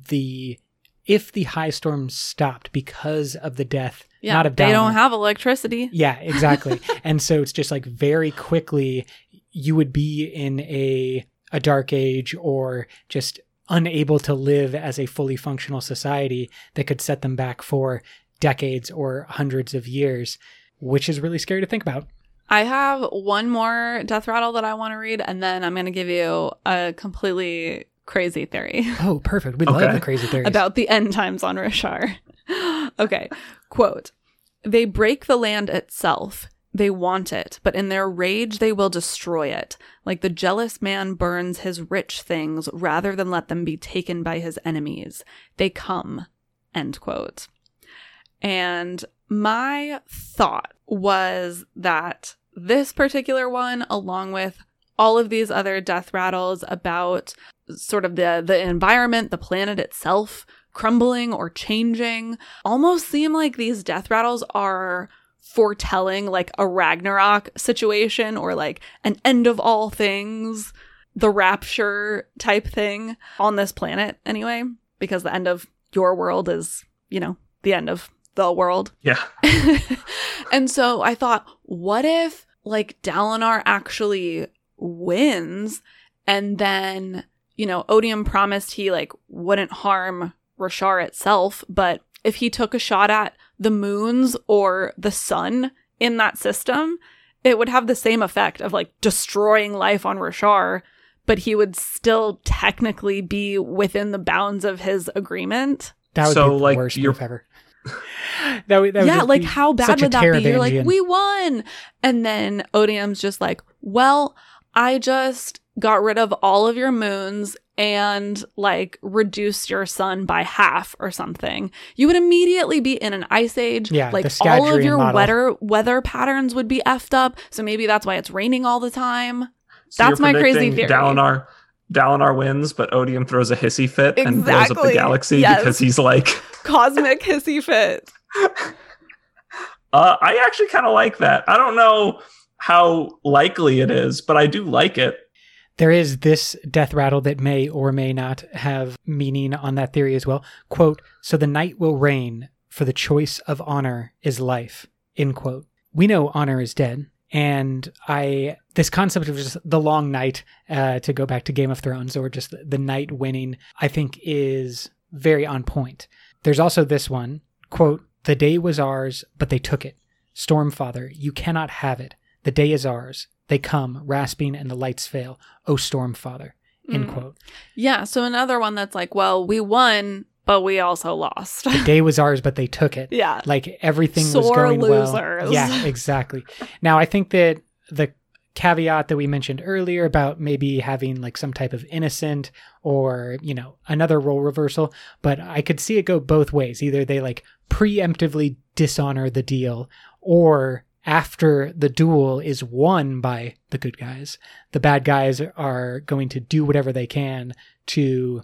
the if the high storm stopped because of the death Yeah, not of death. they don't have electricity. Yeah, exactly. and so it's just like very quickly you would be in a a dark age or just unable to live as a fully functional society that could set them back for decades or hundreds of years, which is really scary to think about. I have one more death rattle that I want to read, and then I'm going to give you a completely crazy theory. Oh, perfect. We love the crazy theories. about the end times on Roshar. okay, quote They break the land itself. They want it, but in their rage they will destroy it. Like the jealous man burns his rich things rather than let them be taken by his enemies. They come. End quote. And my thought was that this particular one, along with all of these other death rattles about sort of the the environment, the planet itself crumbling or changing, almost seem like these death rattles are foretelling like a Ragnarok situation or like an end of all things, the rapture type thing on this planet anyway, because the end of your world is, you know, the end of the world. Yeah. and so I thought, what if like Dalinar actually wins and then, you know, Odium promised he like wouldn't harm Roshar itself, but if he took a shot at the moons or the sun in that system, it would have the same effect of like destroying life on Roshar, but he would still technically be within the bounds of his agreement. that would So, be the like, worst you're- move ever. that would, that would yeah, just like be how bad would that be? You're like, we won. And then Odium's just like, well, I just got rid of all of your moons and like reduced your sun by half or something. You would immediately be in an ice age. Yeah, like the all of your model. weather weather patterns would be effed up. So maybe that's why it's raining all the time. So That's my crazy theory. Dalinar, Dalinar wins, but Odium throws a hissy fit and blows up the galaxy Yes. because he's like, Cosmic hissy fit. uh, I actually kind of like that. I don't know how likely it is, but I do like it. There is this death rattle that may or may not have meaning on that theory as well. Quote, so the night will reign, for the choice of honor is life. End quote. We know honor is dead. And I, this concept of just the long night, uh, to go back to Game of Thrones or just the, the night winning, I think is very on point. There's also this one, quote, the day was ours, but they took it. Stormfather, you cannot have it. The day is ours. They come, rasping, and the lights fail. O storm father. End Mm. quote. Yeah. So another one that's like, well, we won, but we also lost. The day was ours, but they took it. yeah. Like everything was Sore going losers. well. Yeah, exactly. Now I think that the caveat that we mentioned earlier about maybe having like some type of innocent or you know another role reversal but i could see it go both ways either they like preemptively dishonor the deal or after the duel is won by the good guys the bad guys are going to do whatever they can to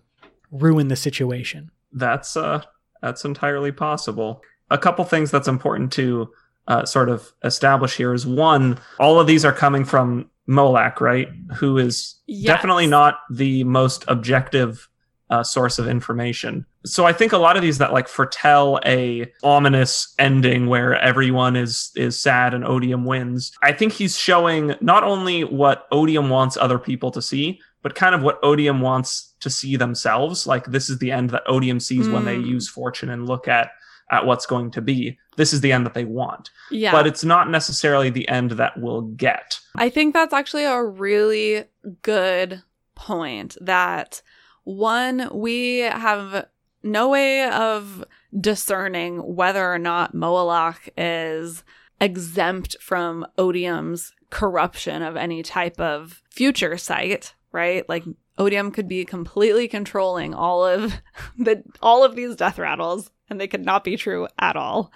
ruin the situation That's uh, that's entirely possible. A couple things that's important to uh, sort of establish here is one, all of these are coming from Moelach, right? Who is Yes. definitely not the most objective uh, source of information. So I think a lot of these that like foretell a ominous ending where everyone is is sad and Odium wins. I think he's showing not only what Odium wants other people to see, but kind of what Odium wants to see themselves. Like this is the end that Odium sees when they Hmm. use fortune and look at at what's going to be. This is the end that they want. Yeah. But it's not necessarily the end that we'll get. I think that's actually a really good point that one, we have no way of discerning whether or not Moelach is exempt from Odium's corruption of any type of future sight, right? Like Odium could be completely controlling all of the all of these death rattles and they could not be true at all.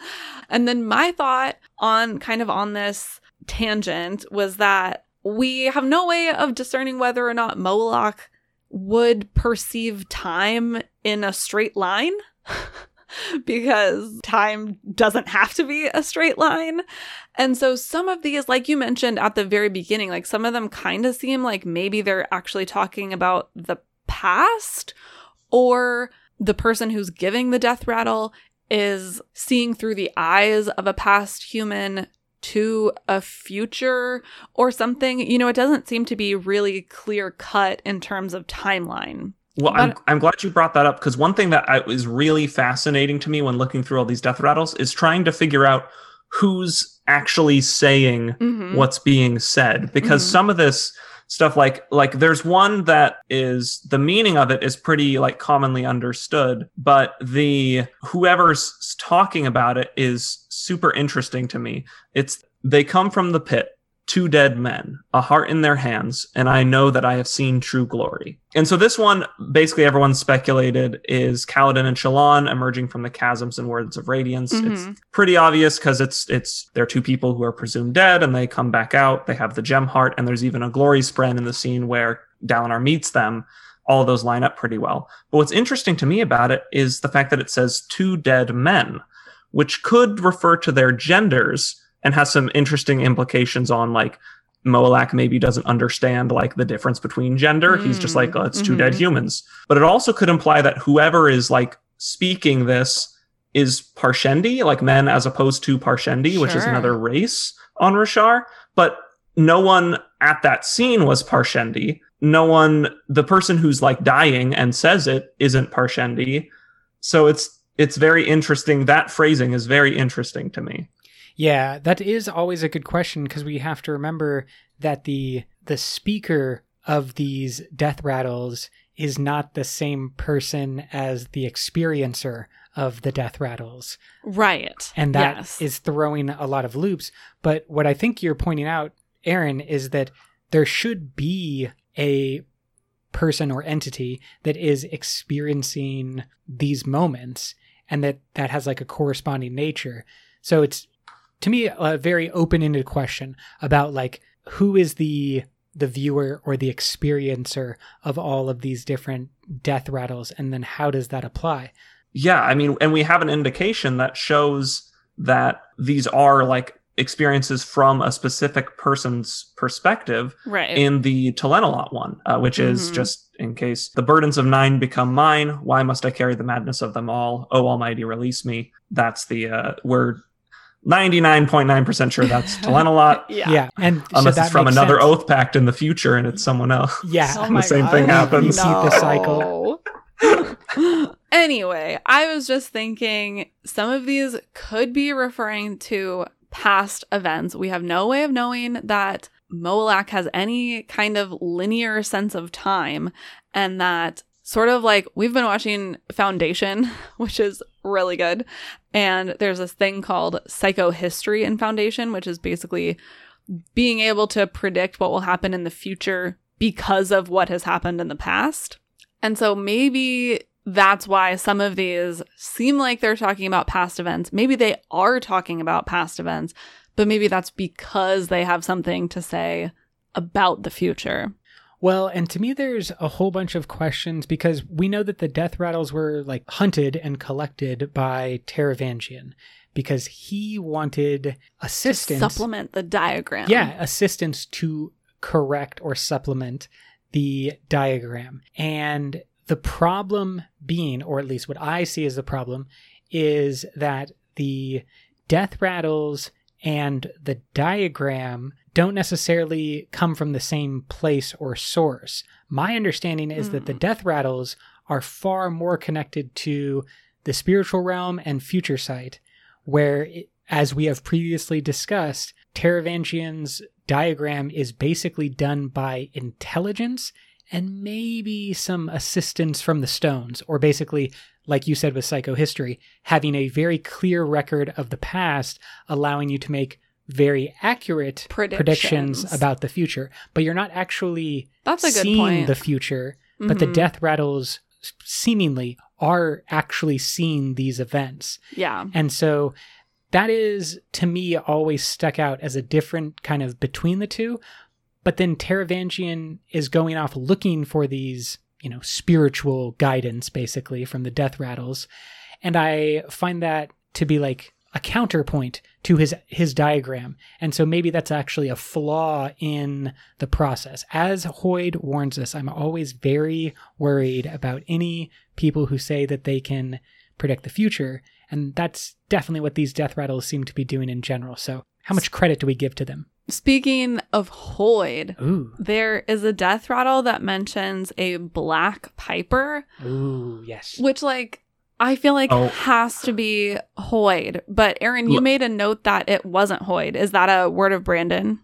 And then my thought on kind of on this tangent was that we have no way of discerning whether or not Moelach would perceive time in a straight line. because time doesn't have to be a straight line. And so some of these, like you mentioned at the very beginning, like some of them kind of seem like maybe they're actually talking about the past or the person who's giving the death rattle is seeing through the eyes of a past human to a future or something. You know, it doesn't seem to be really clear cut in terms of timeline. Well, I'm, I'm glad you brought that up because one thing that I, is really fascinating to me when looking through all these death rattles is trying to figure out who's actually saying mm-hmm. what's being said because mm-hmm. some of this stuff like like there's one that is the meaning of it is pretty like commonly understood but the whoever's talking about it is super interesting to me. It's they come from the pit two dead men, a heart in their hands, and I know that I have seen true glory. And so this one, basically everyone speculated is Kaladin and Shallan emerging from the chasms and words of radiance. Mm-hmm. It's pretty obvious because it's it's they're two people who are presumed dead and they come back out. They have the gem heart, and there's even a gloryspren in the scene where Dalinar meets them. All of those line up pretty well. But what's interesting to me about it is the fact that it says two dead men, which could refer to their genders and has some interesting implications on like Moelach maybe doesn't understand like the difference between gender. Mm. He's just like, oh, it's 2 mm-hmm. dead humans. But it also could imply that whoever is like speaking this is Parshendi, like men as opposed to Parshendi, sure. which is another race on Roshar. But no one at that scene was Parshendi. No one, the person who's like dying and says it isn't Parshendi. So it's it's very interesting. That phrasing is very interesting to me. Yeah, that is always a good question because we have to remember that the the speaker of these death rattles is not the same person as the experiencer of the death rattles. Right. And that yes. is throwing a lot of loops. But what I think you're pointing out, Aaron, is that there should be a person or entity that is experiencing these moments and that that has like a corresponding nature. So it's to me a very open-ended question about like who is the the viewer or the experiencer of all of these different death rattles and then how does that apply yeah i mean and we have an indication that shows that these are like experiences from a specific person's perspective right. in the Talenelat one, uh, which mm-hmm. is just in case the burdens of nine become mine. Why must I carry the madness of them all? Oh, Almighty, release me. That's the uh, where 99.9% sure that's Talenelat. yeah. yeah. And unless so it's from another sense. oath pact in the future and it's someone else. Yeah. Oh the same God. thing happens. No. the cycle. anyway, I was just thinking some of these could be referring to past events. We have no way of knowing that Moelach has any kind of linear sense of time and that sort of like we've been watching Foundation, which is really good. And there's this thing called psychohistory in Foundation, which is basically being able to predict what will happen in the future because of what has happened in the past. And so maybe that's why some of these seem like they're talking about past events. Maybe they are talking about past events, but maybe that's because they have something to say about the future. Well, and to me, there's a whole bunch of questions because we know that the death rattles were like hunted and collected by Taravangian because he wanted assistance. To supplement the diagram. Yeah, assistance to correct or supplement the diagram. And the problem being, or at least what I see as the problem, is that the death rattles and the diagram don't necessarily come from the same place or source. My understanding is mm. that the hmm. death rattles are far more connected to the spiritual realm and future sight, where, as we have previously discussed, Taravangian's diagram is basically done by intelligence and maybe some assistance from the stones, or basically, like you said with psychohistory, having a very clear record of the past, allowing you to make very accurate predictions. predictions, about the future, but you're not actually That's a seeing good point. the future. Mm-hmm. But the mm-hmm. death rattles seemingly are actually seeing these events. Yeah. And so that is to me always stuck out as a different kind of between the two. But then Taravangian is going off looking for these, you know, spiritual guidance basically from the death rattles. And I find that to be like a counterpoint to his his diagram. And so maybe that's actually a flaw in the process. As Hoid warns us, I'm always very worried about any people who say that they can predict the future. And that's definitely what these death rattles seem to be doing in general. So how much credit do we give to them? Speaking of Hoid, Ooh. there is a death rattle that mentions a black piper, Ooh, yes. which like I feel like Oh. has to be Hoid. But Aaron, you Look- made a note that it wasn't Hoid. Is that a word of Brandon?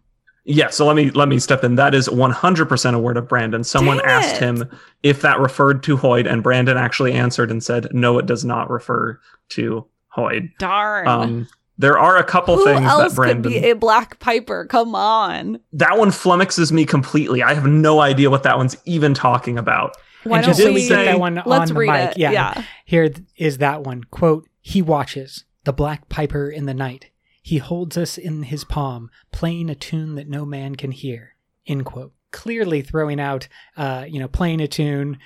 Yeah, so let me let me step in. That is 100% a word of Brandon. Someone asked him if that referred to Hoid, and Brandon actually answered and said, "No, it does not refer to Hoid." Darn. Um, there are a couple Who things else that could Brandon. be a black piper? Come on. that one flummoxes me completely. I have no idea what that one's even talking about. Why and just so we, we get that one let's on the read mic, it. yeah. yeah. Here is that one. Quote, he watches, the black piper in the night. He holds us in his palm, playing a tune that no man can hear. End quote. Clearly throwing out, uh, you know, playing a tune,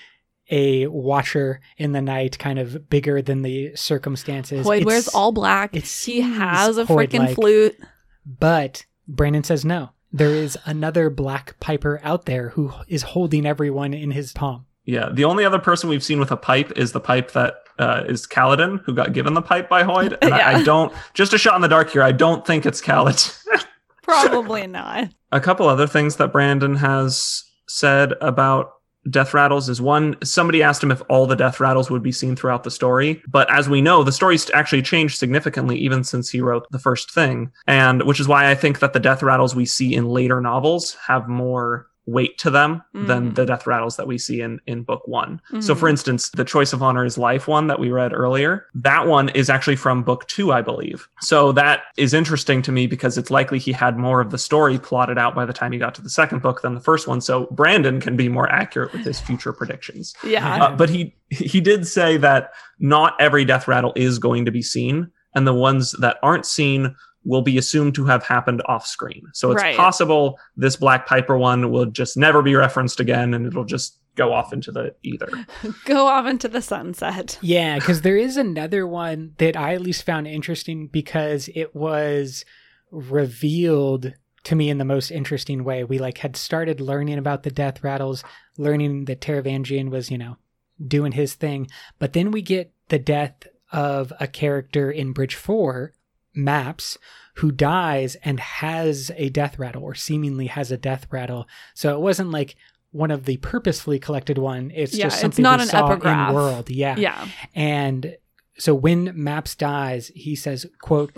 a watcher in the night, kind of bigger than the circumstances. Hoid It's- wears all black. it He has a freaking flute. But Brandon says no. There is another black piper out there who is holding everyone in his palm. Yeah, the only other person we've seen with a pipe is the pipe that uh, is Kaladin, who got given the pipe by Hoid. And I, Yeah. I don't, just a shot in the dark here, I don't think it's Kaladin. Probably not. a couple other things that Brandon has said about death rattles is one somebody asked him if all the death rattles would be seen throughout the story but as we know the story's actually changed significantly even since he wrote the first thing and which is why i think that the death rattles we see in later novels have more weight to them than Mhm. the death rattles that we see in in book one so Mhm. for instance the choice of honor is life one that we read earlier that one is actually from book two i believe so that is interesting to me because it's likely he had more of the story plotted out by the time he got to the second book than the first one so brandon can be more accurate with his future predictions Yeah. uh, but he he did say that not every death rattle is going to be seen and the ones that aren't seen will be assumed to have happened off screen so it's Right. possible this black piper one will just never be referenced again and it'll just go off into the ether Go off into the sunset. Yeah, because there is another one that I at least found interesting because it was revealed to me in the most interesting way. We like had started learning about the death rattles, learning that Taravangian was, you know, doing his thing, but then we get the death of a character in Bridge 4, Maps, who dies and has a death rattle or seemingly has a death rattle. So it wasn't like one of the purposefully collected one. It's Yeah, just it's something not we an saw epigraph. in world. Yeah. Yeah. And so when Maps dies, he says, quote,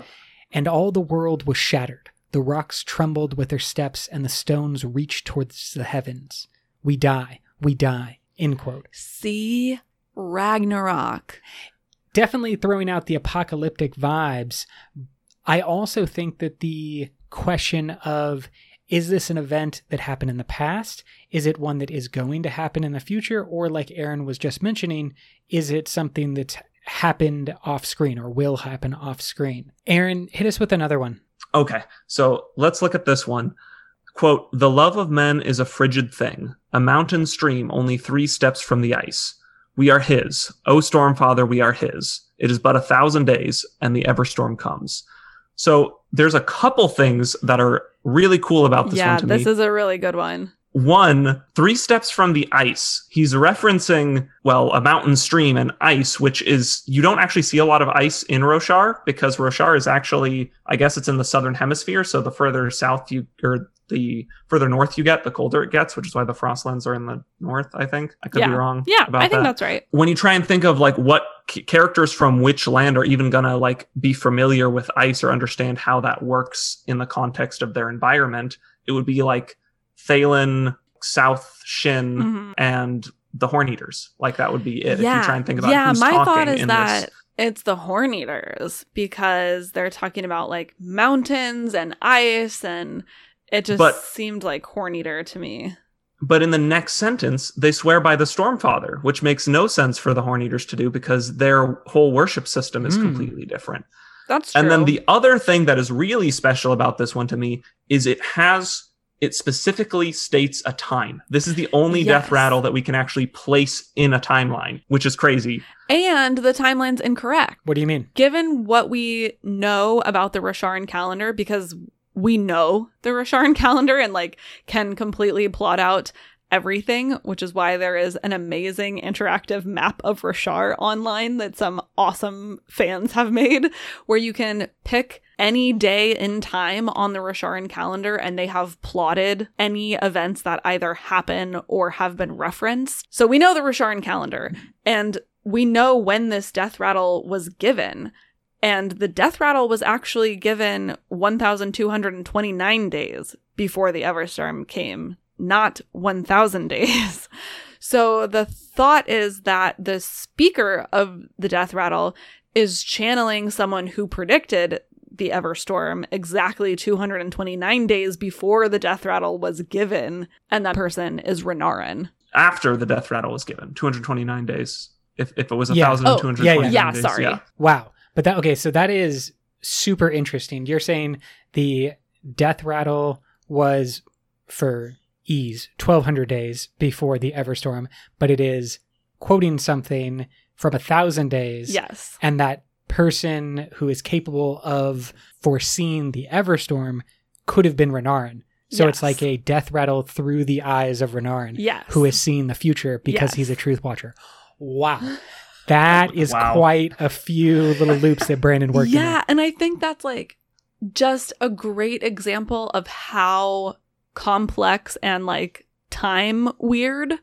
and all the world was shattered. The rocks trembled with their steps and the stones reached towards the heavens. We die, we die, end quote. See Ragnarok. Definitely throwing out the apocalyptic vibes. I also think that the question of is this an event that happened in the past? Is it one that is going to happen in the future? Or, like Aaron was just mentioning, is it something that's happened off screen or will happen off screen? Aaron, hit us with another one. Okay, so let's look at this one. Quote, the love of men is a frigid thing, a mountain stream only three steps from the ice. We are his. O Stormfather, we are his. It is but a thousand days, and the Everstorm comes. So there's a couple things that are really cool about this yeah, one to this me. is a really good one. One, three steps from the ice. He's referencing, well, a mountain stream and ice, which is, you don't actually see a lot of ice in Roshar because Roshar is actually, I guess it's in the southern hemisphere. So the further south you, or the further north you get, the colder it gets, which is why the Frostlands are in the north, I think. I could be wrong. Yeah, I think that that's right. when you try and think of like what c- characters from which land are even gonna like be familiar with ice or understand how that works in the context of their environment, it would be like Thaylen, South Shin, Mhm. and the Horn Eaters. Like that would be it. If Yeah. you try and think about it. Yeah, who's my talking thought is in that this. it's the horn eaters because they're talking about like mountains and ice and it just But- seemed like horn eater to me. But in the next sentence, they swear by the Stormfather, which makes no sense for the Horn Eaters to do because their whole worship system is Hmm. completely different. That's true. And then the other thing that is really special about this one to me is it has it specifically states a time. This is the only death rattle that we can actually place in a timeline, which is crazy. and the timeline's incorrect. What do you mean? Given what we know about the Rosharan calendar, because we know the Rosharan calendar and like can completely plot out everything, which is why there is an amazing interactive map of Roshar online that some awesome fans have made, where you can pick any day in time on the Rosharan calendar and they have plotted any events that either happen or have been referenced. So we know the Rosharan calendar and we know when this death rattle was given. And the death rattle was actually given 1,229 days before the Everstorm came, not 1,000 days. So the thought is that the speaker of the death rattle is channeling someone who predicted the Everstorm exactly 229 days before the death rattle was given, and that person is Renarin. After the death rattle was given, 229 days. If, if it was Yeah. a thousand Oh, and two hundred twenty-nine oh, yeah, days, sorry. yeah. Wow. But that okay, so that is super interesting. You're saying the death rattle was for ease 1200 days before the Everstorm, but it is quoting something from a thousand days. Yes. And that person who is capable of foreseeing the Everstorm could have been Renarin. So it's like a death rattle through the eyes of Renarin, Yes. who is seeing the future because Yes. he's a truth watcher. Wow. That is Wow. quite a few little loops that Brandon worked in. Yeah, and I think that's like just a great example of how complex and like time weird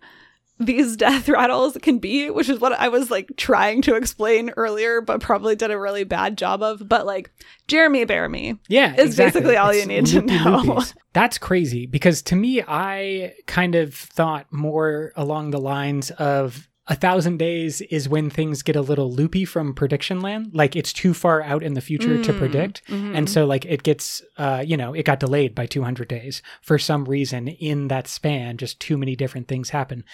these death rattles can be, which is what I was like trying to explain earlier, but probably did a really bad job of. But like Jeremy Bearimy. Yeah, Is exactly. basically all you It's need to know. loopy-loopies. That's crazy because to me, I kind of thought more along the lines of a thousand days is when things get a little loopy from prediction land. Like it's too far out in the future to Mm, predict. mhm. And so, like, it gets, uh, you know, it got delayed by 200 days for some reason in that span. Just too many different things happen.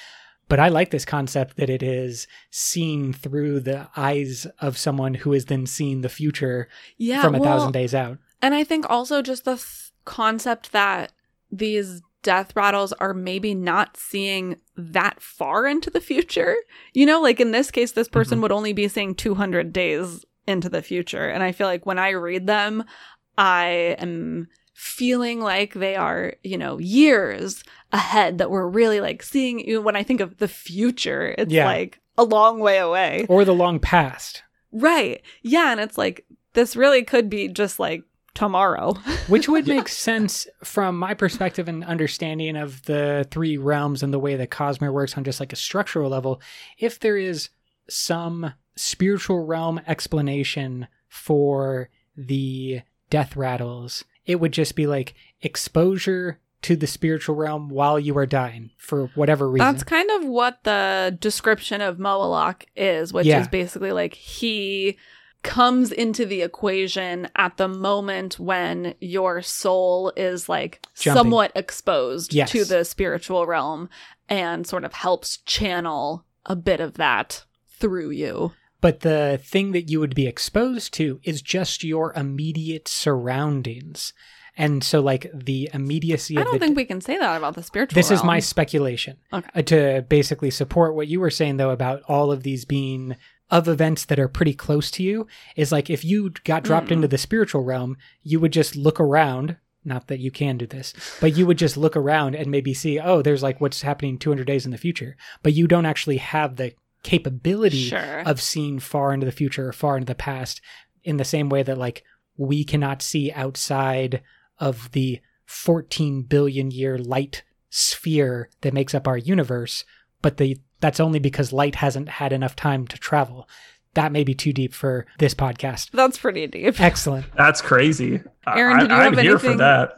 But I like this concept that it is seen through the eyes of someone who is then seeing the future yeah, from a well, thousand days out. And I think also just the th- concept that these death rattles are maybe not seeing that far into the future. You know, like in this case, this person Mhm. would only be seeing 200 days into the future. And I feel like when I read them, I am feeling like they are, you know, years ahead that we're really like seeing. When I think of the future, it's Yeah. like a long way away. Or the long past, Right. Yeah. And it's like, this really could be just like tomorrow. which would make sense from my perspective and understanding of the three realms and the way that Cosmere works on just like a structural level. If there is some spiritual realm explanation for the death rattles, it would just be like exposure to the spiritual realm while you are dying for whatever reason. That's kind of what the description of Moelach is, which Yeah. is basically like he comes into the equation at the moment when your soul is like Jumping. somewhat exposed Yes. to the spiritual realm and sort of helps channel a bit of that through you. But the thing that you would be exposed to is just your immediate surroundings. And so, like, the immediacy I don't think we can say that about the spiritual this is my speculation. Okay. Uh, to basically support what you were saying, though, about all of these being of events that are pretty close to you, is like if you got dropped Mm. into the spiritual realm, you would just look around. Not that you can do this, but you would just look around and maybe see, oh, there's like what's happening 200 days in the future. But you don't actually have the capability Sure. of seeing far into the future or far into the past in the same way that like we cannot see outside of the 14 billion year light sphere that makes up our universe but the that's only because light hasn't had enough time to travel that may be too deep for this podcast That's pretty deep. excellent That's crazy. Aaron, did you I, am have here for anything- that.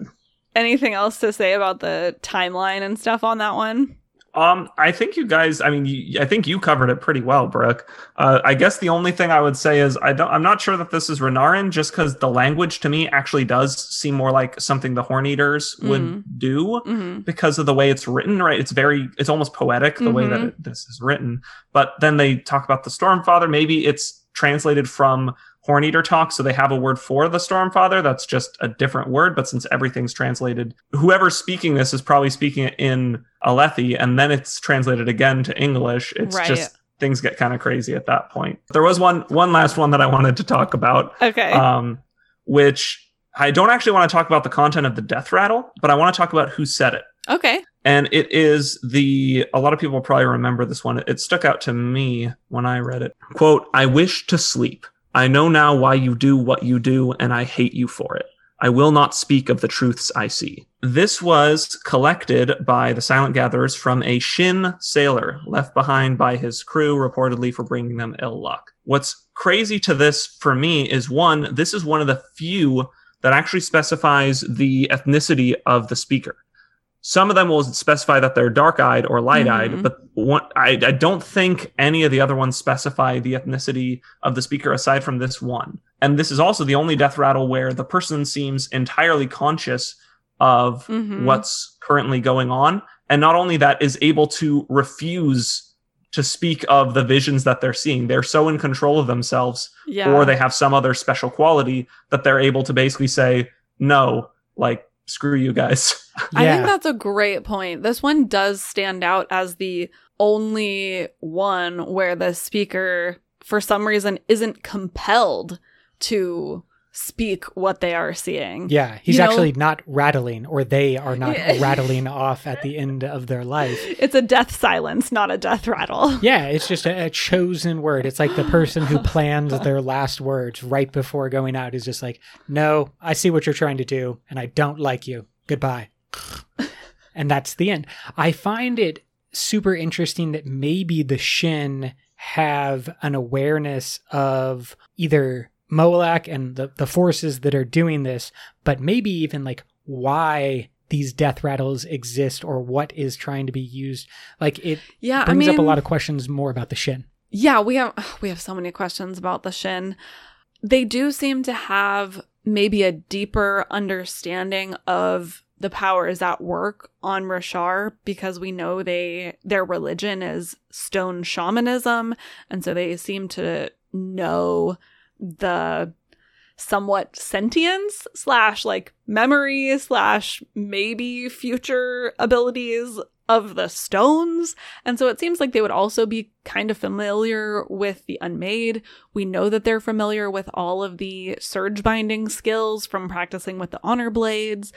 Anything else to say about the timeline and stuff on that one? Um, I think you guys. I mean, you, I think you covered it pretty well, Brooke. Uh, I guess the only thing I would say is I don't. I'm not sure that this is Renarin, just because the language to me actually does seem more like something the Horn Eaters would Mhm. do hmm because of the way it's written. Right? It's very. It's almost poetic the way that Mhm. it, this is written. But then they talk about the Stormfather. Maybe it's translated from Horn Eater talk, so they have a word for the Stormfather. That's just a different word. But since everything's translated, whoever's speaking this is probably speaking it in Alethi, and then it's translated again to English. It's Right. just things get kind of crazy at that point. There was one one last one that I wanted to talk about, Okay. um, which I don't actually want to talk about the content of the death rattle, but I want to talk about who said it. okay. And it is the, a lot of people probably remember this one. It stuck out to me when I read it. Quote, I wish to sleep. I know now why you do what you do, and I hate you for it. I will not speak of the truths I see. This was collected by the Silent Gatherers from a Shin sailor left behind by his crew, reportedly for bringing them ill luck. What's crazy to this for me is one, this is one of the few that actually specifies the ethnicity of the speaker. Some of them will specify that they're dark-eyed or light-eyed, Mhm. but one, I, I don't think any of the other ones specify the ethnicity of the speaker aside from this one. And this is also the only death rattle where the person seems entirely conscious of Mhm. what's currently going on, and not only that, is able to refuse to speak of the visions that they're seeing. They're so in control of themselves Yeah. or they have some other special quality that they're able to basically say no like screw you guys I think that's a great point. This one does stand out as the only one where the speaker, for some reason, isn't compelled to speak what they are seeing. Yeah, he's You know- actually not rattling, or they are not rattling off at the end of their life. It's a death silence, not a death rattle. Yeah, it's just a, a chosen word. It's like the person who plans their last words right before going out is just like, no, I see what you're trying to do, and I don't like you. Goodbye. and that's the end. I find it super interesting that maybe the Shin have an awareness of either Moelach and the, the forces that are doing this, but maybe even like why these death rattles exist or what is trying to be used. Like it Yeah, I brings mean, up a lot of questions more about the Shin. Yeah, we have we have so many questions about the Shin. They do seem to have maybe a deeper understanding of the powers at work on Roshar because we know they their religion is stone shamanism and so they seem to know the somewhat sentience slash like memory slash maybe future abilities of the stones and so it seems like they would also be kind of familiar with the unmade. We know that they're familiar with all of the surge binding skills from practicing with the honor blades.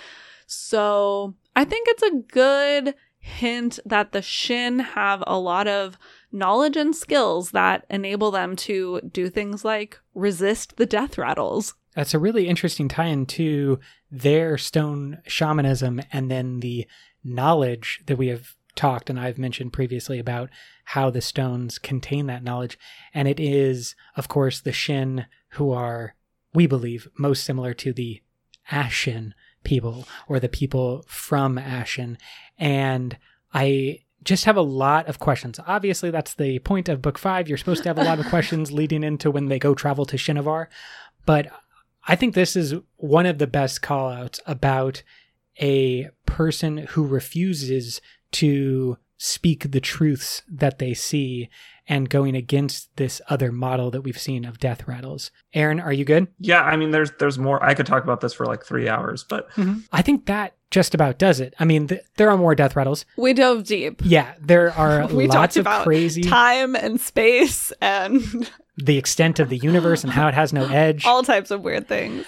So I think it's a good hint that the Shin have a lot of knowledge and skills that enable them to do things like resist the death rattles. That's a really interesting tie in to their stone shamanism and then the knowledge that we have talked and I've mentioned previously about how the stones contain that knowledge. And it is, of course, the Shin who are, we believe, most similar to the Ashyn people or the people from Ashyn. And I just have a lot of questions. Obviously, that's the point of book five. You're supposed to have a lot of questions leading into when they go travel to Shinovar. But I think this is one of the best call outs about a person who refuses to speak the truths that they see and going against this other model that we've seen of death rattles. Aaron, are you good? yeah i mean there's there's more i could talk about this for like three hours but mm-hmm. I think that just about does it. I mean, th- there are more death rattles. We dove deep. Yeah, there are We lots talked of about crazy Time and space and the extent of the universe and how it has no edge. all types of weird things.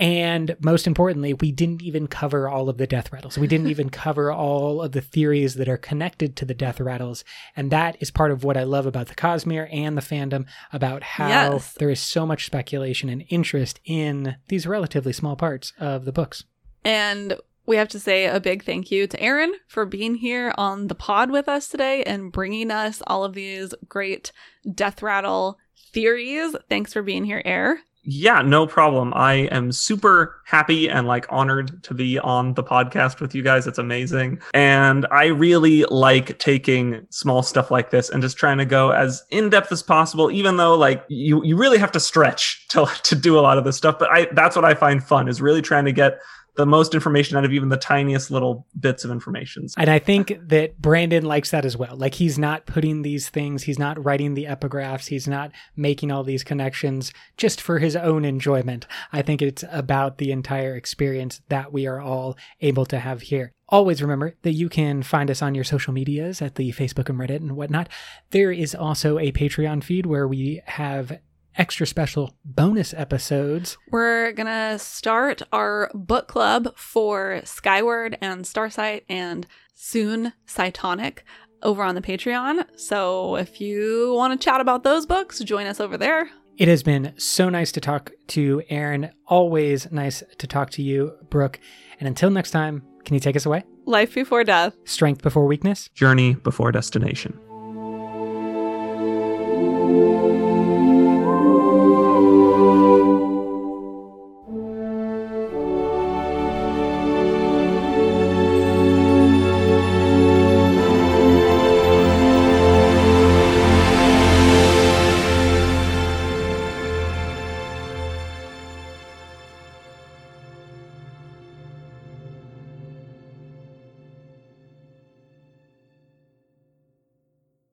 And most importantly, we didn't even cover all of the death rattles. We didn't even cover all of the theories that are connected to the death rattles. And that is part of what I love about the Cosmere and the fandom about how Yes. there is so much speculation and interest in these relatively small parts of the books. And we have to say a big thank you to Aaron for being here on the pod with us today and bringing us all of these great death rattle theories. Thanks for being here, Air. Yeah, no problem. I am super happy and like honored to be on the podcast with you guys. It's amazing. And I really like taking small stuff like this and just trying to go as in depth as possible, even though like you, you really have to stretch to, to do a lot of this stuff. But I, that's what I find fun is really trying to get the most information out of even the tiniest little bits of information. And I think that Brandon likes that as well. Like he's not putting these things, he's not writing the epigraphs, he's not making all these connections just for his own enjoyment. I think it's about the entire experience that we are all able to have here. Always remember that you can find us on your social medias at the Facebook and Reddit and whatnot. There is also a Patreon feed where we have extra special bonus episodes. We're going to start our book club for Skyward and Starsight and soon Cytonic over on the Patreon. So if you want to chat about those books, join us over there. It has been so nice to talk to Aaron. Always nice to talk to you, Brooke. And until next time, can you take us away? Life before death, strength before weakness, journey before destination.